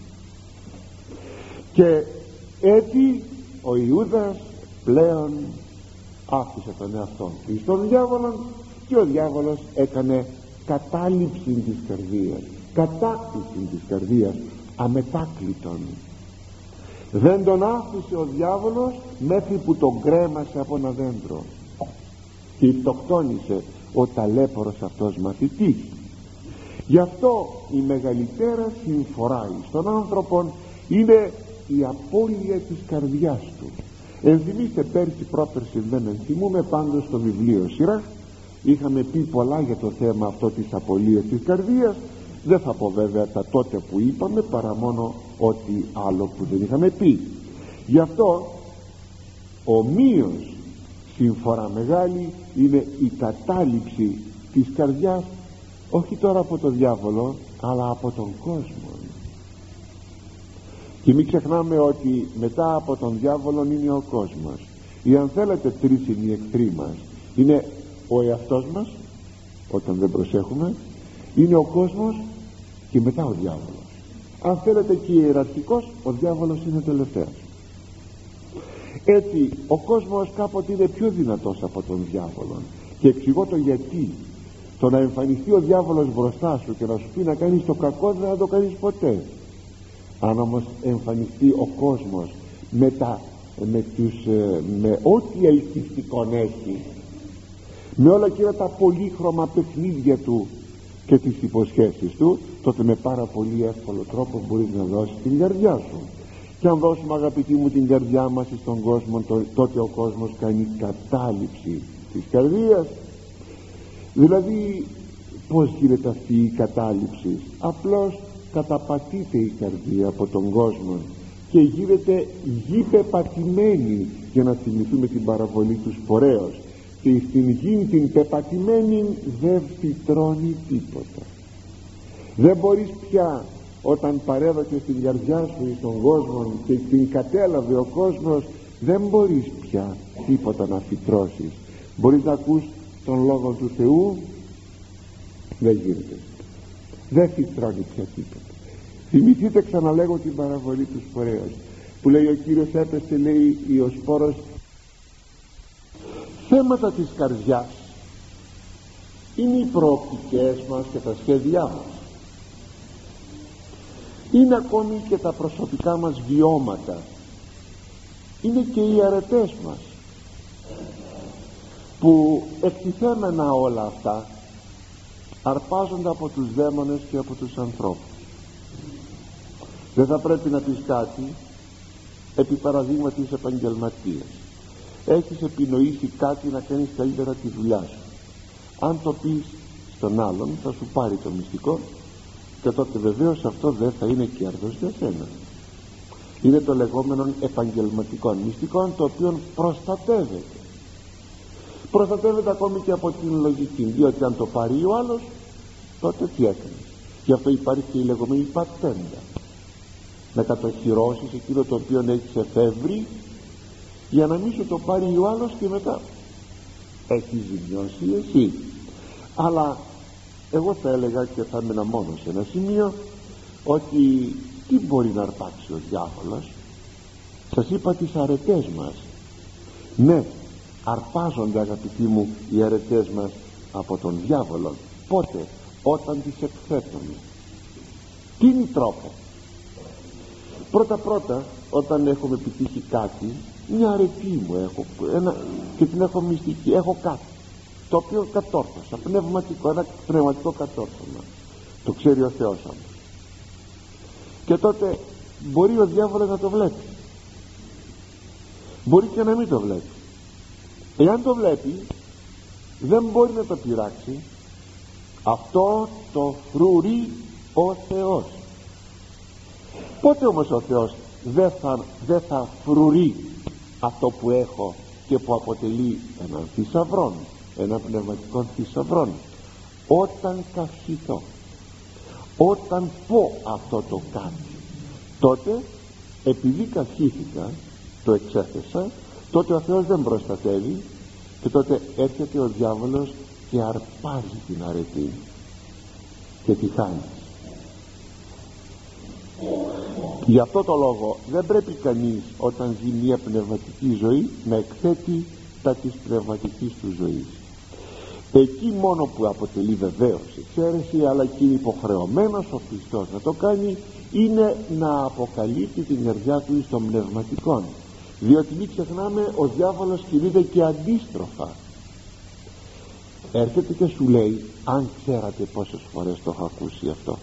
A: και έτσι ο Ιούδας πλέον άφησε τον εαυτό του στον διάβολο και ο διάβολος έκανε κατάληψη της καρδίας κατάκτηση της καρδίας αμετάκλητον. Δεν τον άφησε ο διάβολος μέχρι που τον κρέμασε από ένα δέντρο. Και υπτοκτόνησε ο ταλέπορος αυτός μαθητής γι' αυτό η μεγαλύτερα συμφορά στον άνθρωπο είναι η απώλεια της καρδιάς του. Ενθυμίστε πέρσι πρόπερσι δεν ενθυμούμε πάντως στο βιβλίο σειρά είχαμε πει πολλά για το θέμα αυτό της απολίας της καρδίας δεν θα πω βέβαια τα τότε που είπαμε παρά μόνο ότι άλλο που δεν είχαμε πει. Γι' αυτό ομοίως συμφορά μεγάλη είναι η κατάληψη της καρδιάς όχι τώρα από τον διάβολο αλλά από τον κόσμο. Και μην ξεχνάμε ότι μετά από τον διάβολο είναι ο κόσμος. Ή αν θέλετε τρεις είναι οι εχθροί μας. Είναι ο εαυτός μας όταν δεν προσέχουμε. Είναι ο κόσμος και μετά ο διάβολος. Αν θέλετε και ιεραρχικός ο διάβολος είναι τελευταίος. Έτσι ο κόσμος κάποτε είναι πιο δυνατός από τον διάβολο και εξηγώ το γιατί το να εμφανιστεί ο διάβολος μπροστά σου και να σου πει να κάνεις το κακό δεν θα το κάνεις ποτέ. Αν όμως εμφανιστεί ο κόσμος με, τα, με, τους, ε, με ό,τι ελκυστικό έχει με όλα εκείνα τα πολύχρωμα παιχνίδια του και τις υποσχέσεις του τότε με πάρα πολύ εύκολο τρόπο μπορείς να δώσεις την καρδιά σου. Και αν δώσουμε αγαπητοί μου την καρδιά μας στον κόσμο τότε ο κόσμος κάνει κατάληψη της καρδίας δηλαδή πως γίνεται αυτή η κατάληψη; Απλώς καταπατείται η καρδία από τον κόσμο και γίνεται γη για να θυμηθούμε την παραβολή τους σπορέως και στην γη την πεπατημένη δεν φυτρώνει τίποτα. Δεν μπορείς πια όταν παρέδωσε την καρδιά σου στον κόσμο και την κατέλαβε ο κόσμος δεν μπορείς πια τίποτα να φυτρώσεις. Μπορείς να ακούς τον Λόγο του Θεού δεν γίνεται. Δεν φυτρώνει πια τίποτα. Θυμηθείτε ξαναλέγω την παραβολή του σπορέως που λέει ο Κύριος έπεσε λέει ο σπόρος θέματα της καρδιάς. Είναι οι προοπτικές μας και τα σχέδιά μας. Είναι ακόμη και τα προσωπικά μας βιώματα. Είναι και οι αρετές μας που εκτιθέμενα όλα αυτά αρπάζονται από τους δαίμονες και από τους ανθρώπους. Δεν θα πρέπει να πεις κάτι επί παραδείγματι επαγγελματίας. Έχεις επινοήσει κάτι να κάνεις καλύτερα τη δουλειά σου. Αν το πεις στον άλλον θα σου πάρει το μυστικό και τότε βεβαίως αυτό δεν θα είναι κέρδος για σένα. Είναι το λεγόμενο επαγγελματικό μυστικό το οποίο προστατεύεται προστατεύεται ακόμη και από την λογική διότι αν το πάρει ο άλλος τότε τι έκανε. Γι' αυτό υπάρχει και η λεγόμενη πατέντα. Να κατοχυρώσεις εκείνο το οποίο έχει εφεύρει για να μην σου το πάρει ο άλλος και μετά έχει ζημιώσει εσύ. Αλλά εγώ θα έλεγα και θα έμενα μόνο σε ένα σημείο ότι τι μπορεί να αρπάξει ο διάβολος. Σας είπα τις αρετές μας. Ναι αρπάζονται αγαπητοί μου οι αρετές μας από τον διάβολο. Πότε; Όταν τις εκθέτουμε τι είναι τρόπο; Πρώτα πρώτα όταν έχουμε επιτύχει κάτι μια αρετή μου έχω ένα, και την έχω μυστική έχω κάτι το οποίο κατόρθωσα πνευματικό ένα πνευματικό κατόρθωμα. Το ξέρει ο Θεός όμως. Και τότε μπορεί ο διάβολος να το βλέπει. Μπορεί και να μην το βλέπει εάν το βλέπει δεν μπορεί να το πειράξει. Αυτό το φρουρεί ο Θεός. Πότε όμως ο Θεός δεν θα, δεν θα φρουρεί αυτό που έχω και που αποτελεί έναν θησαυρό ένα πνευματικό θησαυρό όταν καυχηθώ όταν πω αυτό το κάτι τότε επειδή καυχήθηκα το εξέθεσα τότε ο Θεός δεν προστατεύει και τότε έρχεται ο διάβολος και αρπάζει την αρετή και τη χάνει. Γι' αυτό το λόγο δεν πρέπει κανείς όταν ζει μια πνευματική ζωή να εκθέτει τα της πνευματικής του ζωής. Εκεί μόνο που αποτελεί βεβαίως εξαίρεση αλλά και υποχρεωμένος ο Χριστός να το κάνει είναι να αποκαλύπτει την καρδιά του στον πνευματικό διότι μην ξεχνάμε ο διάβολος κινείται και αντίστροφα. Έρχεται και σου λέει αν ξέρατε πόσες φορές το έχω ακούσει αυτό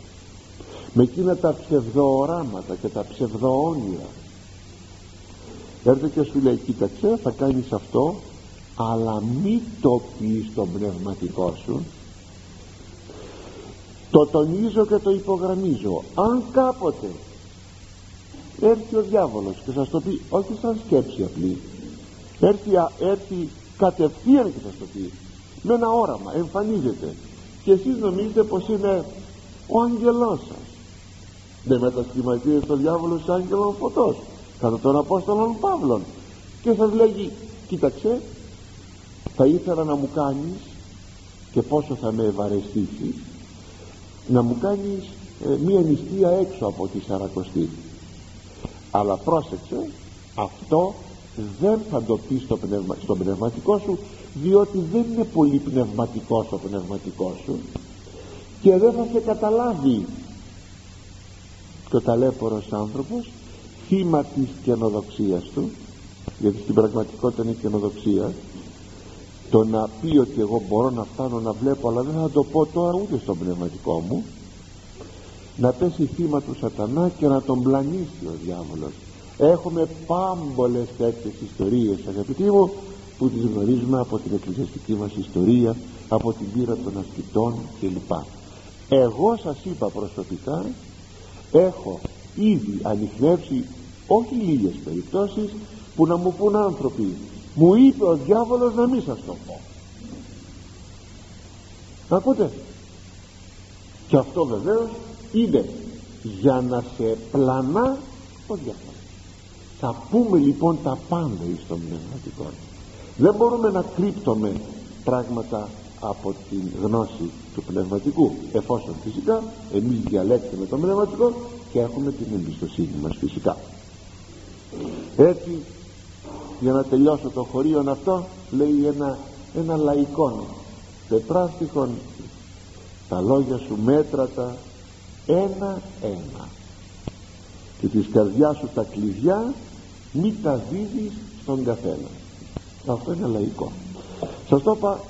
A: με εκείνα τα ψευδοοράματα και τα ψευδοόνειρα. Έρχεται και σου λέει κοίταξε θα κάνεις αυτό αλλά μη το πεις στον πνευματικό σου το τονίζω και το υπογραμμίζω. Αν κάποτε έρθει ο διάβολος και σας το πει όχι σαν σκέψη απλή. Έρθει, έρθει κατευθείαν και σας το πει. Με ένα όραμα εμφανίζεται. Και εσείς νομίζετε πως είναι ο άγγελός σας. Δεν μετασχηματίζεται το διάβολο σε άγγελο φωτός κατά τον Απόστολο Παύλων και σας λέγει κοίταξε θα ήθελα να μου κάνεις και πόσο θα με ευαρεστήσεις να μου κάνεις ε, μία νηστεία έξω από τη Σαρακοστή αλλά πρόσεξε αυτό δεν θα το πεις στο, πνευμα, στο πνευματικό σου διότι δεν είναι πολύ πνευματικό στο πνευματικό σου και δεν θα σε καταλάβει. Και ο ταλέπορος άνθρωπος θύμα της καινοδοξίας του γιατί στην πραγματικότητα είναι καινοδοξία το να πει ότι εγώ μπορώ να φτάνω να βλέπω αλλά δεν θα το πω τώρα ούτε στο πνευματικό μου να πέσει θύμα του σατανά και να τον πλανήσει ο διάβολος. Έχουμε πάμπολες τέτοιες ιστορίες αγαπητοί μου που τις γνωρίζουμε από την εκκλησιαστική μας ιστορία από την πείρα των ασκητών κλπ. Εγώ σας είπα προσωπικά έχω ήδη ανοιχνεύσει όχι λίγες περιπτώσεις που να μου πούν άνθρωποι μου είπε ο διάβολος να μην σας το πω ακούτε και αυτό βεβαίως είναι για να σε πλανά ο διάβολος θα πούμε λοιπόν τα πάντα εις τον πνευματικό. Δεν μπορούμε να κρύπτουμε πράγματα από την γνώση του πνευματικού εφόσον φυσικά εμείς διαλέξουμε το πνευματικό και έχουμε την εμπιστοσύνη μας φυσικά. Έτσι για να τελειώσω το χωρίο αυτό λέει ένα, ένα λαϊκό τετράστιχον τα λόγια σου μέτρατα ένα ένα και της καρδιάς σου τα κλειδιά μη τα δίδεις στον καθένα. Αυτό είναι λαϊκό. Σας το είπα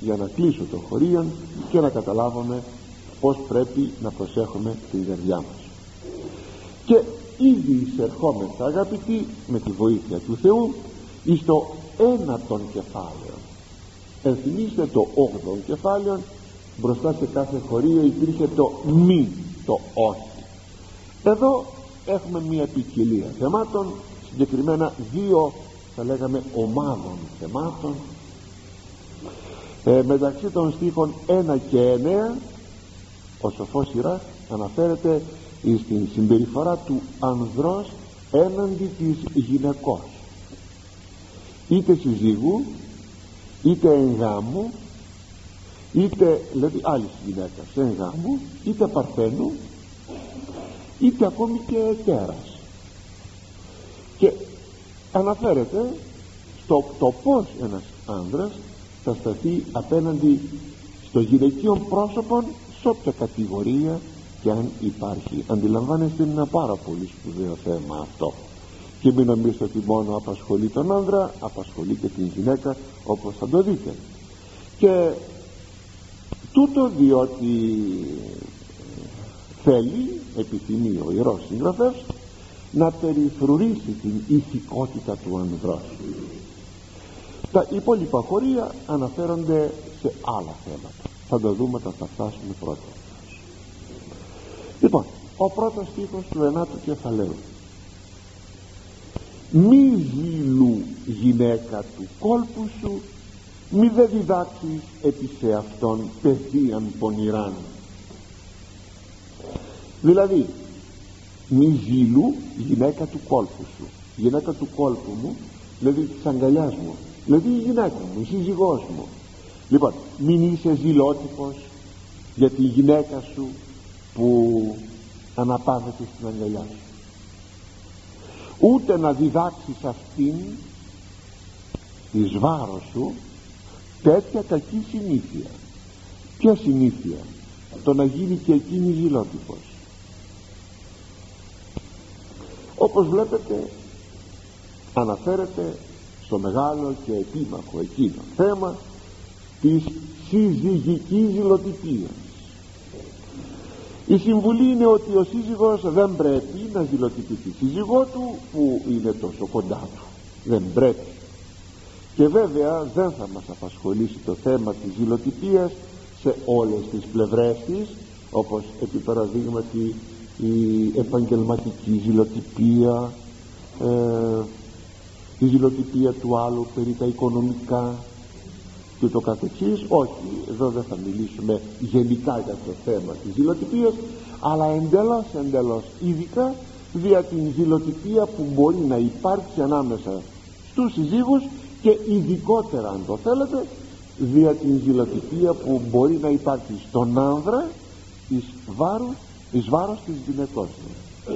A: για να κλείσω το χωρίο και να καταλάβουμε πως πρέπει να προσέχουμε την καρδιά μας. Και ήδη εισερχόμεθα αγαπητοί με τη βοήθεια του Θεού εις το ένατον κεφάλαιο ενθυμίστε το 8ο κεφάλαιο μπροστά σε κάθε χωρίο υπήρχε το μη το όχι. Εδώ έχουμε μια ποικιλία θεμάτων συγκεκριμένα δύο θα λέγαμε ομάδων θεμάτων. Ε, μεταξύ των στίχων 1 και 9 ο σοφός Ιράς αναφέρεται στην συμπεριφορά του ανδρός έναντι της γυναικός. Είτε συζύγου είτε εγγάμου είτε δηλαδή άλλης γυναίκας εγγάμου είτε παρθένου είτε ακόμη και ετέρας και αναφέρεται στο το πως ένας άνδρας θα σταθεί απέναντι στο γυναικείο πρόσωπο σε όποια κατηγορία και αν υπάρχει. Αντιλαμβάνεστε είναι ένα πάρα πολύ σπουδαίο θέμα αυτό. Και μην νομίζετε ότι μόνο απασχολεί τον άνδρα απασχολεί και την γυναίκα όπως θα το δείτε. Και τούτο διότι θέλει επιθυμεί ο Ιερός Συγγραφέας να περιφρουρήσει την ηθικότητα του ανδρός τα υπόλοιπα χωρία αναφέρονται σε άλλα θέματα. Θα το δούμε όταν θα φτάσουμε πρώτα. Λοιπόν ο πρώτος στίχος του ενάτου κεφαλαίου. Μη ζήλου γυναίκα του κόλπου σου μη δε διδάξεις επί σε αυτόν πεθείαν πονηράν. Δηλαδή μη ζήλου γυναίκα του κόλπου σου. Γυναίκα του κόλπου μου δηλαδή της αγκαλιάς μου. Δηλαδή η γυναίκα μου, η σύζυγός μου. Λοιπόν μην είσαι ζηλότυπος για τη γυναίκα σου που αναπαύεται στην αγκαλιά σου. Ούτε να διδάξεις αυτήν εις βάρος σου τέτοια κακή συνήθεια. Ποια συνήθεια; Το να γίνει και εκείνη ζηλότυπος. Όπως βλέπετε αναφέρεται στο μεγάλο και επίμαχο εκείνο θέμα της συζυγικής ζηλοτυπίας. Η συμβουλή είναι ότι ο σύζυγος δεν πρέπει να ζηλοτυπεί τη σύζυγό του που είναι τόσο κοντά του. Δεν πρέπει και βέβαια δεν θα μας απασχολήσει το θέμα της ζηλοτυπίας σε όλες τις πλευρές της όπως επί παραδείγματι η επαγγελματική ζηλοτυπία ε, η ζηλοτυπία του άλλου περί τα οικονομικά και το καθεξής. Όχι εδώ δεν θα μιλήσουμε γενικά για το θέμα της ζηλοτυπίας αλλά εντελώς εντελώς ειδικά δια την ζηλοτυπία που μπορεί να υπάρξει ανάμεσα στους συζύγους και ειδικότερα αν το θέλετε δια την ζηλοτυπία που μπορεί να υπάρχει στον άνδρα εις βάρος, εις βάρος της γυναικός του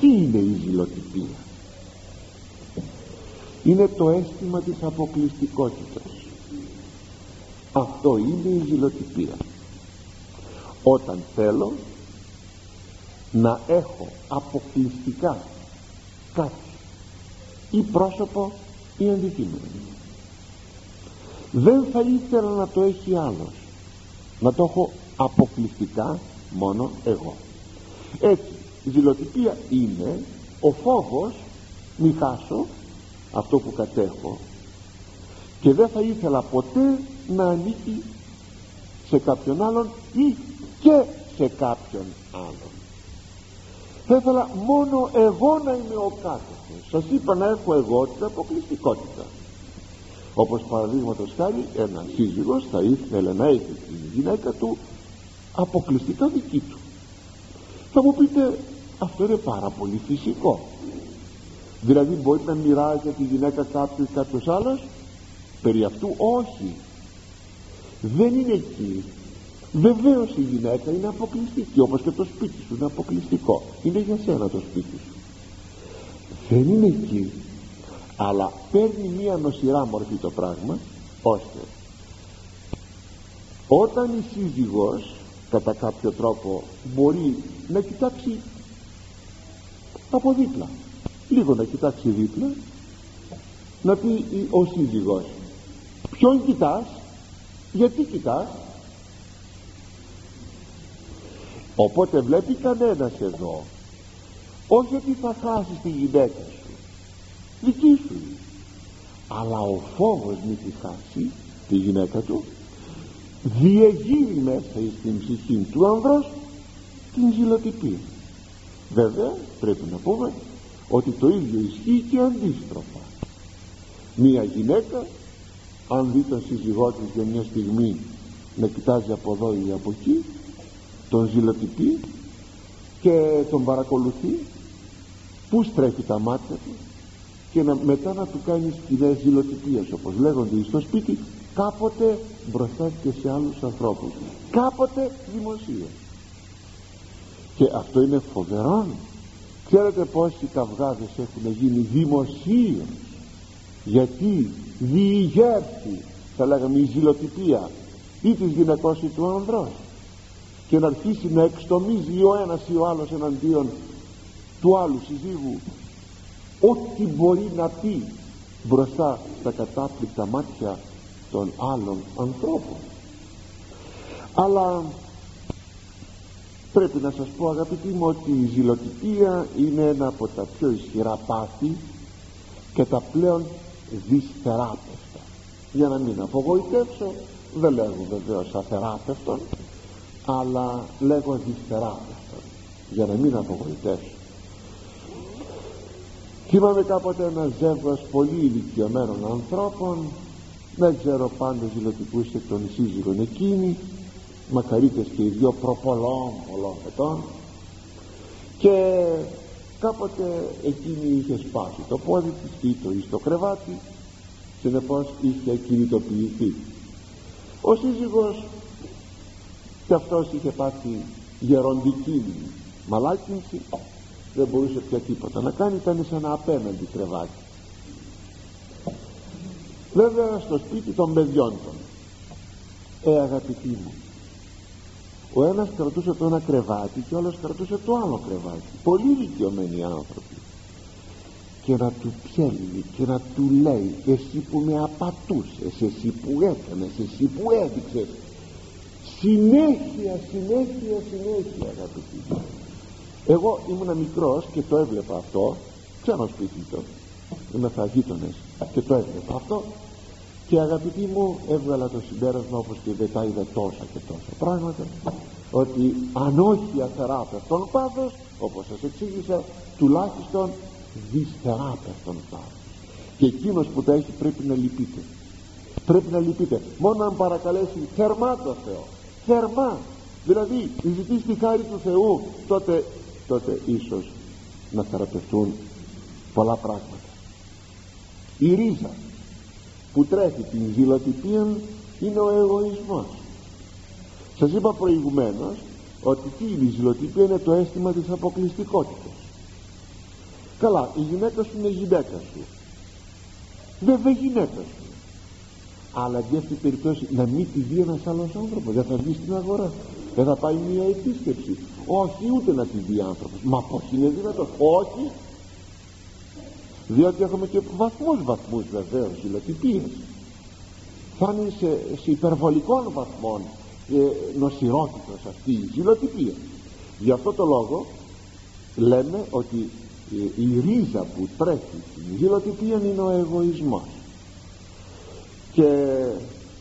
A: τι είναι η ζηλοτυπία είναι το αίσθημα της αποκλειστικότητας. Αυτό είναι η ζηλοτυπία όταν θέλω να έχω αποκλειστικά κάτι ή πρόσωπο ή αντικείμενο. Δεν θα ήθελα να το έχει άλλος. Να το έχω αποκλειστικά μόνο εγώ. Έτσι η ζηλοτυπία είναι ο φόβος μη χάσω αυτό που κατέχω και δεν θα ήθελα ποτέ να ανήκει σε κάποιον άλλον ή και σε κάποιον άλλον. Θα ήθελα μόνο εγώ να είμαι ο κάτοχος σας είπα να έχω εγώ την αποκλειστικότητα. Όπως παραδείγματος χάρη ένας σύζυγος θα ήθελε να έχει τη γυναίκα του αποκλειστικά δική του. Θα μου πείτε αυτό είναι πάρα πολύ φυσικό. Δηλαδή μπορεί να μοιράζει τη γυναίκα κάποιος ή κάποιος άλλος; Περί αυτού όχι. Δεν είναι εκεί. Βεβαίως η γυναίκα είναι αποκλειστική όπως και το σπίτι σου είναι αποκλειστικό. Είναι για σένα το σπίτι σου δεν είναι εκεί αλλά παίρνει μία νοσηρά μορφή το πράγμα ώστε όταν η σύζυγος κατά κάποιο τρόπο μπορεί να κοιτάξει από δίπλα λίγο να κοιτάξει δίπλα να πει ο σύζυγος ποιον κοιτάς γιατί κοιτάς; Οπότε βλέπει κανένας εδώ όχι ότι θα χάσεις τη γυναίκα σου. Δική σου αλλά ο φόβος μη τη χάσει τη γυναίκα του. Διεγείρει μέσα στην ψυχή του άνδρος την ζηλοτυπία. Βέβαια πρέπει να πούμε ότι το ίδιο ισχύει και αντίστροφα. Μία γυναίκα αν δει τον σύζυγό της για μια στιγμή να κοιτάζει από εδώ ή από εκεί τον ζηλοτυπεί και τον παρακολουθεί που στρέφει τα μάτια του και να, μετά να του κάνει σκηνές ζηλοτυπίες όπως λέγονται στο σπίτι κάποτε μπροστά και σε άλλους ανθρώπους. Κάποτε δημοσία. Και αυτό είναι φοβερό. Ξέρετε πόσοι καυγάδες έχουν γίνει δημοσίως γιατί διηγέρθη θα λέγαμε η ζηλοτυπία ή της γυναικός ή του ανδρός. Και να αρχίσει να εξτομίζει ο ένας ή ο άλλος εναντίον του άλλου συζύγου ό,τι μπορεί να πει μπροστά στα κατάπληκτα μάτια των άλλων ανθρώπων. Αλλά πρέπει να σας πω αγαπητοί μου ότι η ζηλοτυπία είναι ένα από τα πιο ισχυρά πάθη και τα πλέον δυσθεράπευτα. Για να μην απογοητεύσω δεν λέγω βεβαίως αθεράπευτον αλλά λέγω δυσθεράπευτον για να μην απογοητεύσω θυμάμαι κάποτε ένας ζεύγος πολύ ηλικιωμένων ανθρώπων δεν ξέρω πάντως ζηλοτυπούσε τον σύζυγον εκείνη μακαρίτες και οι δυο προπολών πολλών ετών και κάποτε εκείνη είχε σπάσει το πόδι της και το στο κρεβάτι συνεπώς είχε κινητοποιηθεί. Ο σύζυγος και αυτός είχε πάθει γεροντική μαλάκινση δεν μπορούσε πια τίποτα να κάνει ήταν σε ένα απέναντι κρεβάτι. Βέβαια στο σπίτι των παιδιών των. Ε αγαπητοί μου ο ένας κρατούσε το ένα κρεβάτι και ο άλλος κρατούσε το άλλο κρεβάτι. Πολύ ηλικιωμένοι άνθρωποι. Και να του πιέλνει και να του λέει εσύ που με απατούσες εσύ που έκανες εσύ που έδειξες συνέχεια συνέχεια συνέχεια αγαπητοί εγώ ήμουν μικρός και το έβλεπα αυτό. Ξένος σπίτι το είμαι θα γείτονες και το έβλεπα αυτό. Και αγαπητοί μου έβγαλα το συμπέρασμα όπως και δεν τα είδα τόσα και τόσα πράγματα ότι αν όχι αθεράπευτον πάθος όπως σας εξήγησα τουλάχιστον δυσθεράπευτον πάθος. Και εκείνος που τα έχει πρέπει να λυπείτε πρέπει να λυπείτε μόνο αν παρακαλέσει θερμά το Θεό. Θερμά. Δηλαδή ζητήσει τη χάρη του Θεού τότε, τότε ίσως να θεραπευτούν πολλά πράγματα. Η ρίζα που τρέχει την ζηλοτυπία είναι ο εγωισμός. Σας είπα προηγουμένως ότι τι είναι η ζηλοτυπία είναι το αίσθημα της αποκλειστικότητας. Καλά η γυναίκα σου είναι η γυναίκα σου. Βέβαια γυναίκα σου. Αλλά αντί αυτή περιπτώσει να μην τη δει ένας άλλος άνθρωπος δεν θα βγει στην αγορά. Δεν θα πάει μια επίσκεψη όχι ούτε να τη δει άνθρωπος. Μα πως είναι δυνατόν. Όχι. Διότι έχουμε και βαθμούς βαθμούς βεβαίως υλοτυπίες θα είναι σε, σε υπερβολικών βαθμών ε, νοσηρότητας αυτή η ζηλοτυπία γι' αυτό το λόγο λέμε ότι ε, η ρίζα που τρέχει στην ζηλοτυπία είναι ο εγωισμός. Και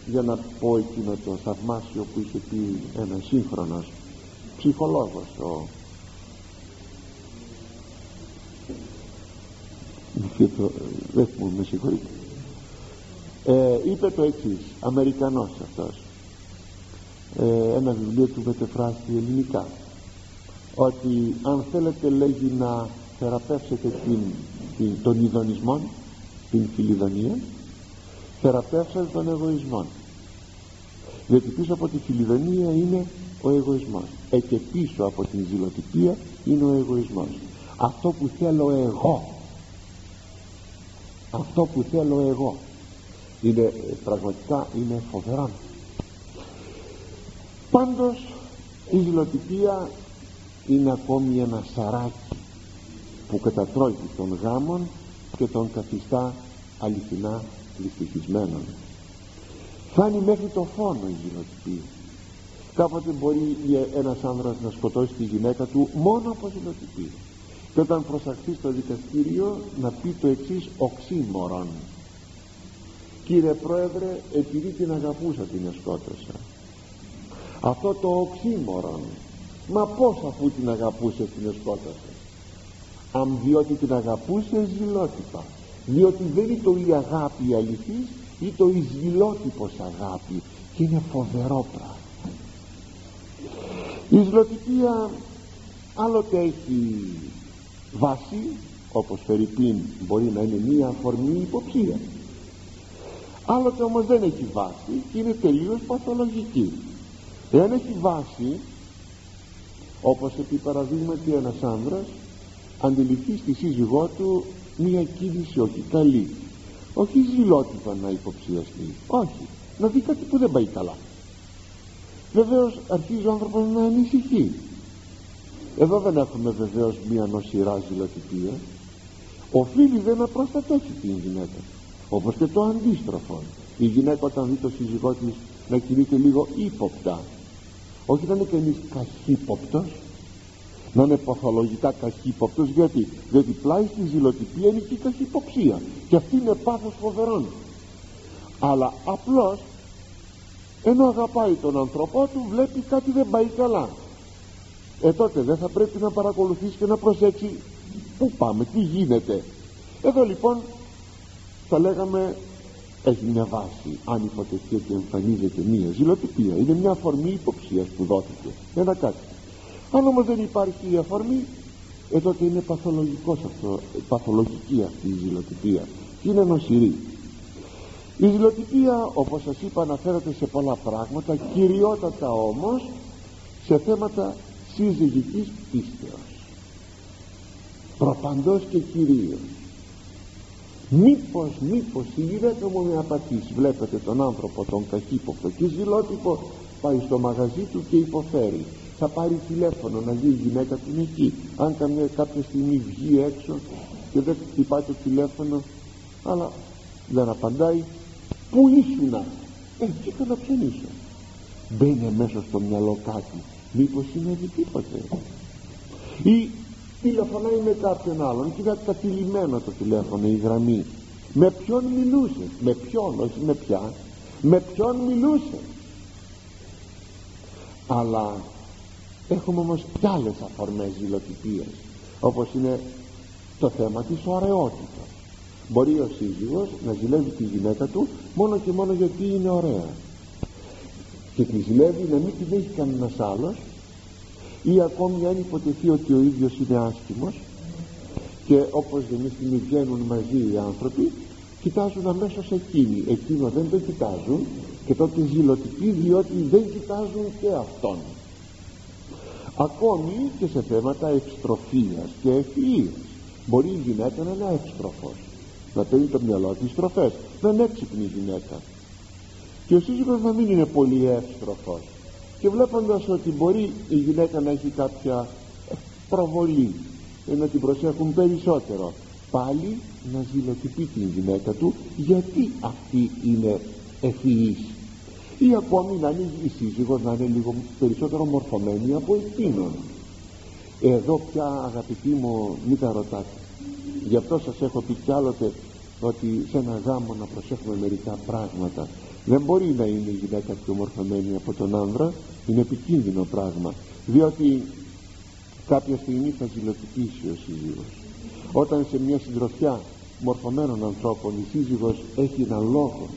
A: για να πω εκείνο το θαυμάσιο που είχε πει ένας σύγχρονος ψυχολόγος ο δεν μου με συγχωρείτε. Ε, είπε το εξής Αμερικανός αυτός. Ε, ένα βιβλίο του μετεφράστη ελληνικά. Ότι αν θέλετε λέγει να θεραπεύσετε την, την, τον ειδονισμό την φιλιδονία θεραπεύσατε τον εγωισμό διότι πίσω από τη φιλιδονία είναι ο εγωισμός. Ε και πίσω από την ζηλοτυπία είναι ο εγωισμός. Αυτό που θέλω εγώ. Αυτό που θέλω εγώ. Είναι πραγματικά είναι φοβερό. Πάντως η ζηλοτυπία είναι ακόμη ένα σαράκι που κατατρώει των γάμων και τον καθιστά αληθινά δυστυχισμένων φτάνει μέχρι το φόνο η ζηλοτυπία κάποτε μπορεί ένας άνδρας να σκοτώσει τη γυναίκα του μόνο από ζηλοτυπία και όταν προσαχθεί στο δικαστήριο να πει το εξής οξύμορον. Κύριε πρόεδρε επειδή την αγαπούσα την σκότωσα αυτό το οξύμορον. Μα πως αφού την αγαπούσε την σκότωσε αν διότι την αγαπούσε ζηλότυπα διότι δεν είναι το η αγάπη αληθής ή το η ζηλότυπος αγάπη και είναι φοβερό πράγμα η ζηλοτυπία άλλοτε έχει βάση όπως Φερρυπίν μπορεί να είναι μία αφορμή υποψία. Άλλοτε όμως δεν έχει βάση και είναι τελείως παθολογική. Εάν έχει βάση όπως επί παραδείγματι ένας άνδρας αντιληφθεί στη σύζυγό του μία κίνηση όχι καλή όχι ζηλότυπα να υποψιαστεί. Όχι να δει κάτι που δεν πάει καλά βεβαίως αρχίζει ο άνθρωπος να ανησυχεί. Εδώ δεν έχουμε βεβαίως μία νοσηρά ζηλοτυπία. Οφείλει δεν να προστατεύσει την γυναίκα όπως και το αντίστροφο. Η γυναίκα όταν δει το σύζυγό της να κινείται λίγο ύποπτα όχι να είναι κανείς καχύποπτος να είναι παθολογικά καχύποπτος γιατί, γιατί πλάι στη ζηλοτυπία είναι και η καχυποψία. Και αυτή είναι πάθος φοβερών. Αλλά απλώς ενώ αγαπάει τον άνθρωπό του βλέπει κάτι δεν πάει καλά. Ε τότε δεν θα πρέπει να παρακολουθήσει και να προσέξει πού πάμε, τι γίνεται. Εδώ λοιπόν θα λέγαμε έχει μια βάση. Αν υποτεθεί ότι εμφανίζεται μια ζηλοτυπία είναι μια αφορμή υποψίας που δόθηκε. Ένα κάτι. Αν όμως δεν υπάρχει η αφορμή ε τότε είναι παθολογικός αυτό, παθολογική αυτή η ζηλοτυπία. Και είναι νοσηρή η ζηλοτυπία όπως σας είπα αναφέρεται σε πολλά πράγματα κυριότατα όμως σε θέματα συζυγικής πίστεως. Προπαντός και κυρίως. Μήπως μήπως η γυναίκα μου με απατήσει βλέπετε τον άνθρωπο τον καχύποπτο και ζηλότυπο πάει στο μαγαζί του και υποφέρει. Θα πάρει τηλέφωνο να δει η γυναίκα του εκεί αν καμιά κάποια στιγμή βγει έξω και δεν χτυπάει το τηλέφωνο αλλά δεν απαντάει πού ήσουνα; Ε κοίτα να ψωνίσω μπαίνει μέσα στο μυαλό κάτι. Μήπως είναι τίποτε; Ή τηλεφωνάει με κάποιον άλλον. Και είναι κατηλημένο το τηλέφωνο η γραμμή. Με ποιον μιλούσε; Με ποιον όχι με ποια. Με ποιον μιλούσε; Αλλά έχουμε όμως κι άλλες αφορμές ζηλοτυπίες όπως είναι το θέμα της ωραιότητας μπορεί ο σύζυγος να ζηλεύει τη γυναίκα του μόνο και μόνο γιατί είναι ωραία. Και τη ζηλεύει να μην την έχει κανένας άλλος ή ακόμη αν υποτεθεί ότι ο ίδιος είναι άσχημος και όπως δεν στιγμή βγαίνουν μαζί οι άνθρωποι κοιτάζουν αμέσως εκείνη. Εκείνο δεν το κοιτάζουν και τότε ζηλοτυπεί διότι δεν κοιτάζουν και αυτόν. Ακόμη και σε θέματα ευστροφίας και ευφυΐας. Μπορεί η γυναίκα να είναι εύστροφος να παίρνει το μυαλό της στροφές. Να είναι έξυπνη γυναίκα. Και ο σύζυγος να μην είναι πολύ εύστροφος. Και βλέποντας ότι μπορεί η γυναίκα να έχει κάποια προβολή να την προσέχουν περισσότερο πάλι να ζηλοτυπεί την γυναίκα του γιατί αυτή είναι ευφυής ή ακόμη να είναι η σύζυγος να είναι λίγο περισσότερο μορφωμένη από εκείνον. Εδώ πια αγαπητοί μου μην τα ρωτάτε γι' αυτό σας έχω πει κι άλλοτε ότι σε ένα γάμο να προσέχουμε μερικά πράγματα. Δεν μπορεί να είναι η γυναίκα πιο μορφωμένη από τον άνδρα είναι επικίνδυνο πράγμα διότι κάποια στιγμή θα ζηλοτυπήσει ο σύζυγος. Όταν σε μια συντροφιά μορφωμένων ανθρώπων η σύζυγος έχει έναν λόγο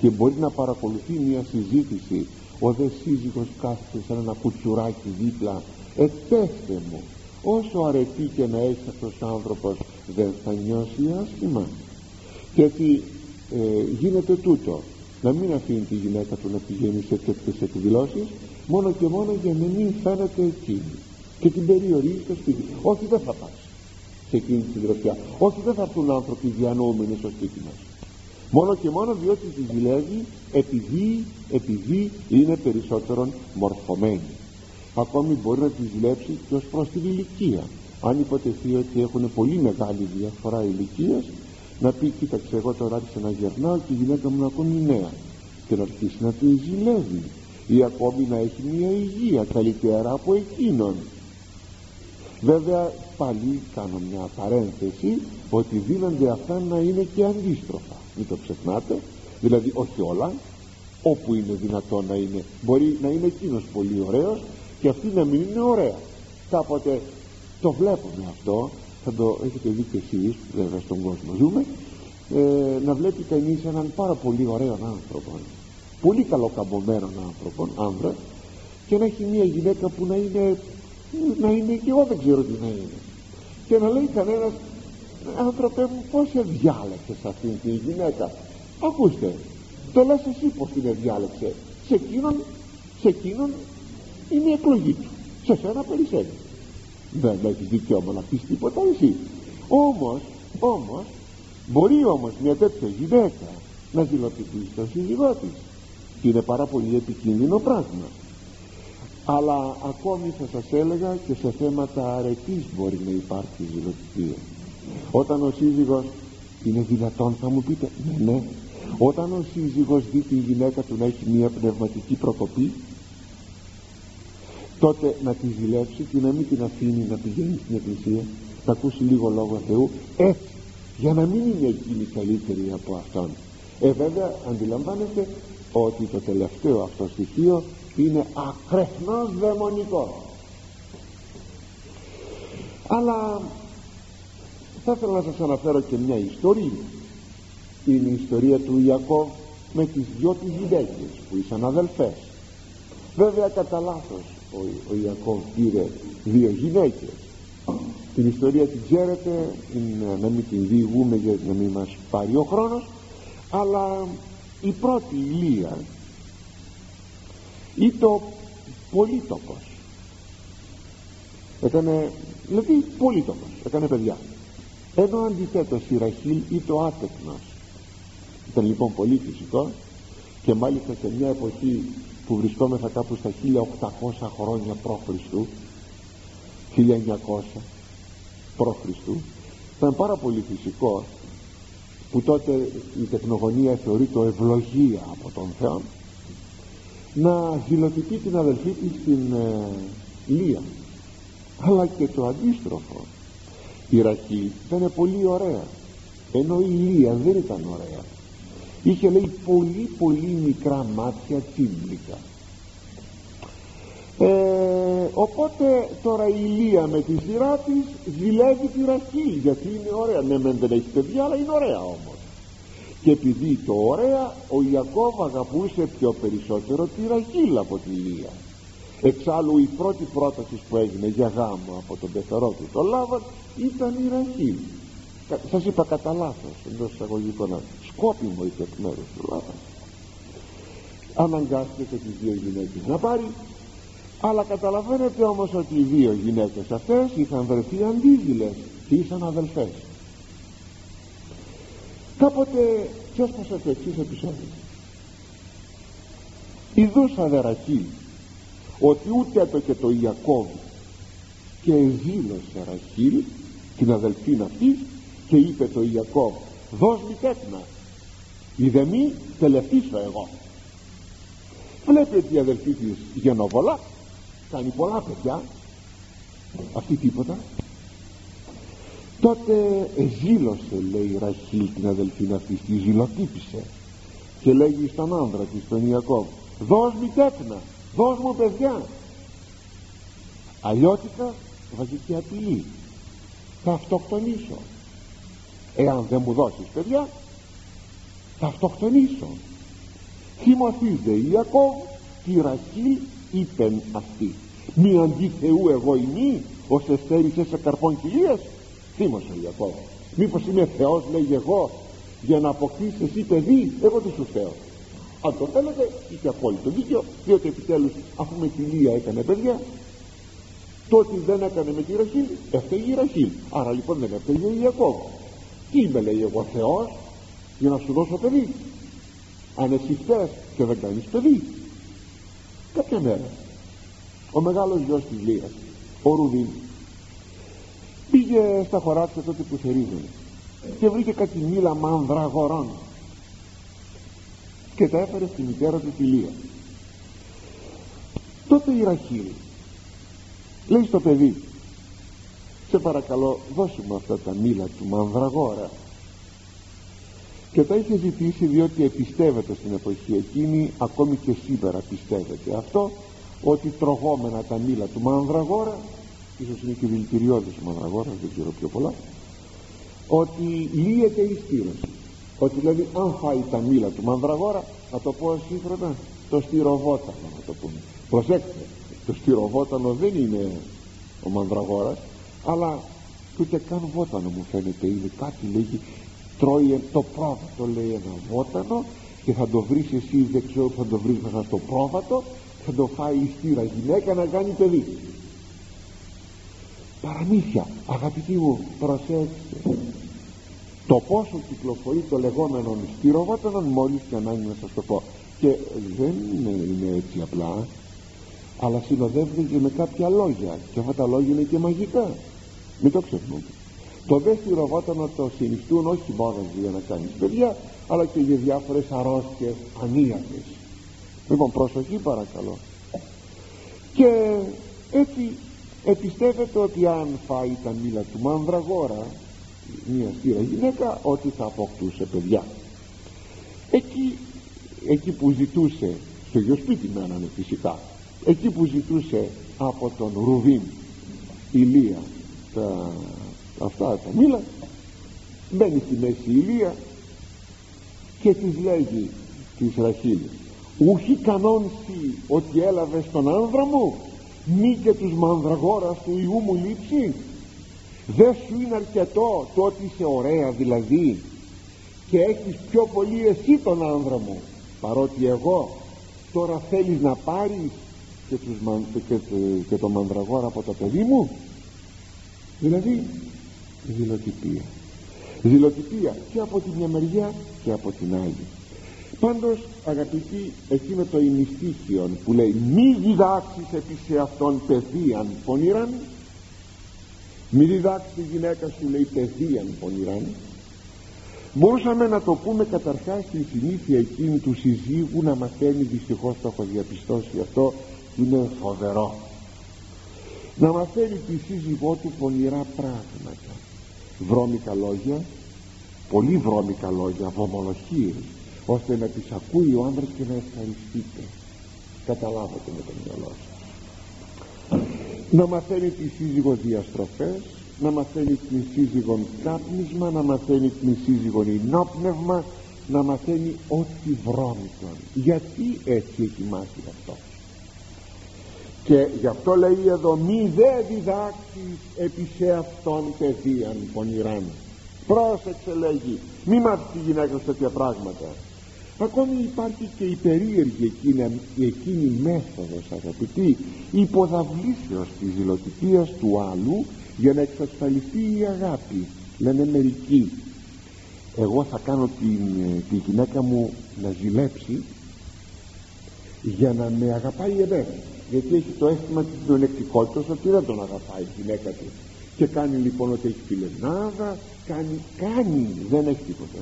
A: και μπορεί να παρακολουθεί μια συζήτηση ο δε σύζυγος κάθεται σαν ένα κουτσουράκι δίπλα επέφτε μου όσο αρετή και να έχει αυτός ο άνθρωπος δεν θα νιώσει άσχημα. Και έτσι ε, γίνεται τούτο. Να μην αφήνει τη γυναίκα του να πηγαίνει σε τέτοιες εκδηλώσεις μόνο και μόνο για να μην φαίνεται εκείνη. Και την περιορίζει στο σπίτι. Όχι δεν θα πας σε εκείνη την συντροφιά όχι δεν θα έρθουν άνθρωποι διανοούμενοι στο σπίτι μας. Μόνο και μόνο διότι τη ζηλεύει επειδή, επειδή είναι περισσότερον μορφωμένη ακόμη μπορεί να τη ζηλέψει και ως προς την ηλικία. Αν υποτεθεί ότι έχουν πολύ μεγάλη διαφορά ηλικίας να πει κοίταξε εγώ τώρα άρχισα να γερνάω και η γυναίκα μου ακόμη νέα και να αρχίσει να τη ζηλεύει. Ή ακόμη να έχει μια υγεία καλύτερα από εκείνον. Βέβαια πάλι κάνω μια παρένθεση ότι δίνονται αυτά να είναι και αντίστροφα. Μην το ξεχνάτε. Δηλαδή όχι όλα. Όπου είναι δυνατό να είναι. Μπορεί να είναι εκείνος πολύ ωραίος και αυτή να μην είναι ωραία. Κάποτε το βλέπουμε αυτό. Θα το έχετε δει και εσείς βέβαια στον κόσμο. Ζούμε ε, να βλέπει κανείς έναν πάρα πολύ ωραίο άνθρωπο. Πολύ καλοκαμπομένον άνθρωπο άνδρα. Και να έχει μια γυναίκα που να είναι να είναι και εγώ δεν ξέρω τι να είναι. Και να λέει κανένας άνθρωπε μου πως σε διάλεξες αυτήν την γυναίκα; Ακούστε το λες εσύ πως την διάλεξες. Σε εκείνον σε εκείνον είναι η εκλογή. Του σε σένα περισσεύει. Δεν έχεις δικαίωμα να πεις τίποτα εσύ. Όμως όμως μπορεί όμως μια τέτοια γυναίκα να ζηλοποιήσει τον σύζυγό της. Και είναι πάρα πολύ επικίνδυνο πράγμα. Αλλά ακόμη θα σας έλεγα και σε θέματα αρετής μπορεί να υπάρχει ζηλοτυπία. Όταν ο σύζυγος είναι δυνατόν θα μου πείτε ναι ναι. Όταν ο σύζυγος δει τη γυναίκα του να έχει μια πνευματική προκοπή τότε να τη ζηλέψει και να μην την αφήνει να πηγαίνει στην εκκλησία να ακούσει λίγο λόγο Θεού. Έτσι για να μην είναι εκείνη καλύτερη από αυτόν. Ε βέβαια αντιλαμβάνεστε ότι το τελευταίο αυτό στοιχείο είναι ακρεφνώς δαιμονικό. Αλλά θα ήθελα να σας αναφέρω και μια ιστορία. Είναι η ιστορία του Ιακώβ με τις δυο της γυναίκες που ήσαν αδελφές. Βέβαια κατά λάθος ο, ο Ιακώβ πήρε δύο γυναίκες. Την ιστορία την ξέρετε να μην την διηγούμε για να μην μας πάρει ο χρόνος αλλά η πρώτη ηλία ή το πολίτοκος έκανε δηλαδή πολίτοκος έκανε παιδιά. Ενώ αντιθέτως η Ραχήλ ή το άτεκνος. Ήταν λοιπόν πολύ φυσικός και μάλιστα σε μια εποχή που βρισκόμεθα κάπου στα 1800 χρόνια π.Χ. 1900 π.Χ. ήταν πάρα πολύ φυσικό που τότε η τεχνογωνία θεωρείται ευλογία από τον Θεό να ζηλοτυπεί την αδελφή της στην ε, Λία αλλά και το αντίστροφο η Ραχή ήταν πολύ ωραία ενώ η Λία δεν ήταν ωραία είχε λέει πολύ πολύ μικρά μάτια τσίμπλικα ε, οπότε τώρα η Λία με τη σειρά της ζηλεύει τη Ραχή γιατί είναι ωραία. Ναι μεν δεν έχεις παιδιά αλλά είναι ωραία όμως. Και επειδή το ωραία ο Ιακώβ αγαπούσε πιο περισσότερο τη Ραχήλ από τη Λία εξάλλου η πρώτη πρόταση που έγινε για γάμο από τον πεθερό του το Λάβαν ήταν η Ραχήλ σας είπα κατά λάθος εντός εισαγωγικών σκόπιμο είχε εκ μέρους του Λάβαν αναγκάστηκε και τις δύο γυναίκες να πάρει αλλά καταλαβαίνετε όμως ότι οι δύο γυναίκες αυτές είχαν βρεθεί αντίδηλες και ήσαν αδελφές. Κάποτε ξέσπασε το εξής επεισόδιο ειδούσα δεραχή ότι ούτε το και το Ιακώβ και ζήλωσε Ραχήλ την αδελφή αυτής και είπε το Ιακώβ δώσ' μη τέκνα. Είδε μη τελευτήσω εγώ βλέπει ότι η αδελφή της γενοβολά κάνει πολλά παιδιά. Αυτή τίποτα. Τότε ζήλωσε λέει η Ραχήλ την αδελφή αυτή της ζηλοτύπησε και λέγει στον άνδρα της τον Ιακώβ δώσ' μη τέκνα δώσ' μου παιδιά αλλιώτικα βασική απειλή. Θα αυτοκτονήσω εάν δεν μου δώσεις παιδιά θα αυτοκτονήσω. Θυμωθείτε Ιακώβ τη Ραχήλ είπεν αυτή. Μη αντί Θεού εγώ ημί ως εστέρισες σε καρπών κοιλίας θύμωσε ο Ιακώβ. Μήπως είμαι Θεός λέγει εγώ για να αποκτήσεις εσύ παιδί εγώ τι σου θέω. Αν το θέλετε είχε απόλυτο δίκιο διότι επιτέλους αφού με τη Λία έκανε παιδιά τότε δεν έκανε με τη Ραχήλ έφταιγε η Ραχήλ άρα λοιπόν δεν έφταιγε ο Ιακώβ τι είμαι λέει εγώ Θεός για να σου δώσω παιδί. Αν εσύ φταίς και δεν κάνεις παιδί. Κάποια μέρα ο μεγάλος γιος της Λίας ο Ρουδίν πήγε στα χωράφια τότε που θερίζουν και βρήκε κάτι μήλα μανδραγορών και τα έφερε στη μητέρα του τη Λία. Τότε η Ραχήλ λέει στο παιδί σε παρακαλώ δώσε μου αυτά τα μήλα του μανδραγόρα. Και τα είχε ζητήσει διότι επιστεύεται στην εποχή εκείνη ακόμη και σήμερα πιστεύετε αυτό ότι τρογόμενα τα μήλα του μανδραγόρα ίσως είναι και δηλητηριώδης ο μανδραγόρας δεν ξέρω πιο πολλά ότι λύεται η στήρωση. Ότι δηλαδή αν φάει τα μήλα του μανδραγόρα να το πω σύγχρονα το στυροβότανο να το πούμε. Προσέξτε το στυροβότανο δεν είναι ο μανδραγόρας αλλά ούτε καν βότανο μου φαίνεται είναι κάτι λέγει τρώει το πρόβατο λέει ένα βότανο και θα το βρεις εσύ δεν ξέρω θα το βρεις μέσα στο πρόβατο θα το φάει η στήρα γυναίκα να κάνει παιδί. Παραμύθια αγαπητοί μου προσέξτε. Το πόσο κυκλοφορεί το λεγόμενο στυροβότανο μόλις και ανάγκη να σας το πω. Και δεν είναι έτσι απλά αλλά συνοδεύεται και με κάποια λόγια. Και αυτά τα λόγια είναι και μαγικά μην το ξεχνούμε. Το δεύτερο βότανο το συνιστούν όχι μόνο για να κάνεις παιδιά αλλά και για διάφορες αρρώστιες ανίατες. Λοιπόν προσοχή παρακαλώ. Και έτσι επιστεύεται ότι αν φάει τα μήλα του μανδραγόρα μια στήρα γυναίκα ότι θα αποκτούσε παιδιά. Εκεί, εκεί που ζητούσε στο ίδιο σπίτι μένανε φυσικά εκεί που ζητούσε από τον Ρουβίν ηλία τα, αυτά τα μήλα μπαίνει στη μέση ηλία και της λέγει της Ραχήλ ούχι κανόνσι ότι έλαβες τον άνδρα μου μη και τους μανδραγόρας του Ιού μου λείψει. Δεν σου είναι αρκετό το ότι είσαι ωραία δηλαδή και έχεις πιο πολύ εσύ τον άνδρα μου παρότι εγώ τώρα θέλεις να πάρεις και, τους, και, και το μανδραγόρα από το παιδί μου δηλαδή δηλοτυπία. Δηλοτυπία και από τη μια μεριά και από την άλλη. Πάντως αγαπητοί εκείνο το ημιστήχιον που λέει μη διδάξεις επί σε αυτόν παιδείαν πονηράν μη διδάξεις τη γυναίκα σου λέει παιδείαν πονηράν μπορούσαμε να το πούμε καταρχάς στην συνήθεια εκείνη του συζύγου να μαθαίνει δυστυχώς το έχω διαπιστώσει αυτό είναι φοβερό να μαθαίνει τη σύζυγό του πονηρά πράγματα. Βρώμικα λόγια πολύ βρώμικα λόγια βομολογίες ώστε να τις ακούει ο άντρας και να ευχαριστείτε καταλάβατε με το μυαλό σας. Να μαθαίνει τη σύζυγος διαστροφές να μαθαίνει την σύζυγον κάπνισμα να μαθαίνει την σύζυγον ενόπνευμα να μαθαίνει ό,τι βρώμικον γιατί έτσι έχει μάθει αυτό; Και γι' αυτό λέει εδώ μη δε διδάξεις επί σε αυτόν παιδείαν πονηράν πρόσεξε λέγει μη μάθεις τη γυναίκα σου τέτοια πράγματα ακόμη υπάρχει και η περίεργη εκείνη, εκείνη μέθοδος αγαπητή υποδαβλήσεως της ζηλοτυπίας του άλλου για να εξασφαλιστεί η αγάπη λένε μερικοί. Εγώ θα κάνω την, τη γυναίκα μου να ζηλέψει για να με αγαπάει εμένα γιατί έχει το αίσθημα της μειονεκτικότητας ότι δεν τον αγαπάει η γυναίκα του και κάνει λοιπόν ότι έχει φιλενάδα κάνει, κάνει, δεν έχει τίποτα.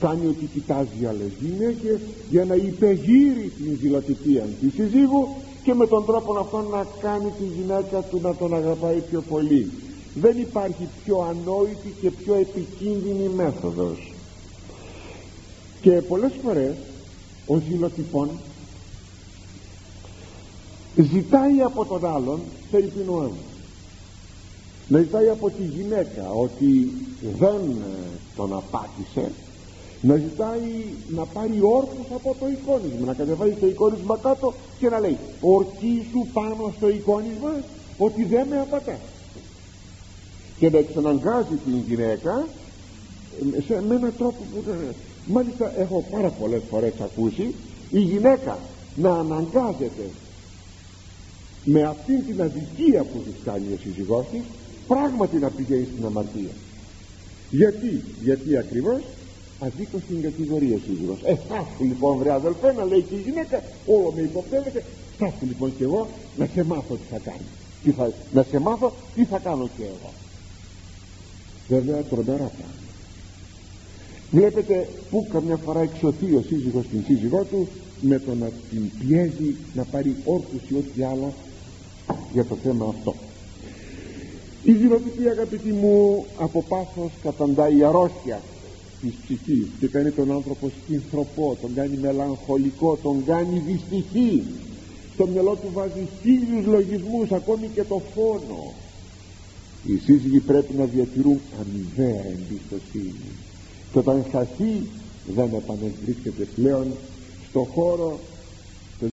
A: Κάνει ότι κοιτάζει άλλες γυναίκες για να υπεγείρει την ζηλατικία της συζύγου και με τον τρόπο αυτό να κάνει τη γυναίκα του να τον αγαπάει πιο πολύ. Δεν υπάρχει πιο ανόητη και πιο επικίνδυνη μέθοδος. Και πολλές φορές ο ζηλοτυπών ζητάει από τον άλλον περί να ζητάει από τη γυναίκα ότι δεν τον απάτησε να ζητάει να πάρει όρκους από το εικόνισμα να κατεβάζει το εικόνισμα κάτω και να λέει ορκίσου πάνω στο εικόνισμα ότι δεν με απατάς και να εξαναγκάζει την γυναίκα σε, με έναν τρόπο που μάλιστα έχω πάρα πολλές φορές ακούσει η γυναίκα να αναγκάζεται με αυτήν την αδικία που της κάνει ο σύζυγός της πράγματι να πηγαίνει στην αμαρτία. Γιατί, γιατί ακριβώς; Αδίκως την κατηγορία σύζυγος. Ε στάσου λοιπόν βρε αδελφέ να λέει και η γυναίκα όλο με υποπτεύεται στάσου λοιπόν και εγώ να σε μάθω τι θα κάνει τι θα, να σε μάθω τι θα κάνω και εγώ. Βέβαια τρομερά πράγματα. Βλέπετε που καμιά φορά εξωθεί ο σύζυγος την σύζυγό του με το να την πιέζει να πάρει όρκους ή ό,τι άλλα για το θέμα αυτό. Η δηλωτική αγαπητή μου από πάθος καταντάει αρρώστια της ψυχής και κάνει τον άνθρωπο σκυνθρωπό τον κάνει μελαγχολικό τον κάνει δυστυχή. Στο μυαλό του βάζει χίλιους λογισμούς ακόμη και το φόνο. Οι σύζυγοι πρέπει να διατηρούν αμοιβαία εμπιστοσύνη. Και όταν χαθεί δεν επανευρίσκεται πλέον στο χώρο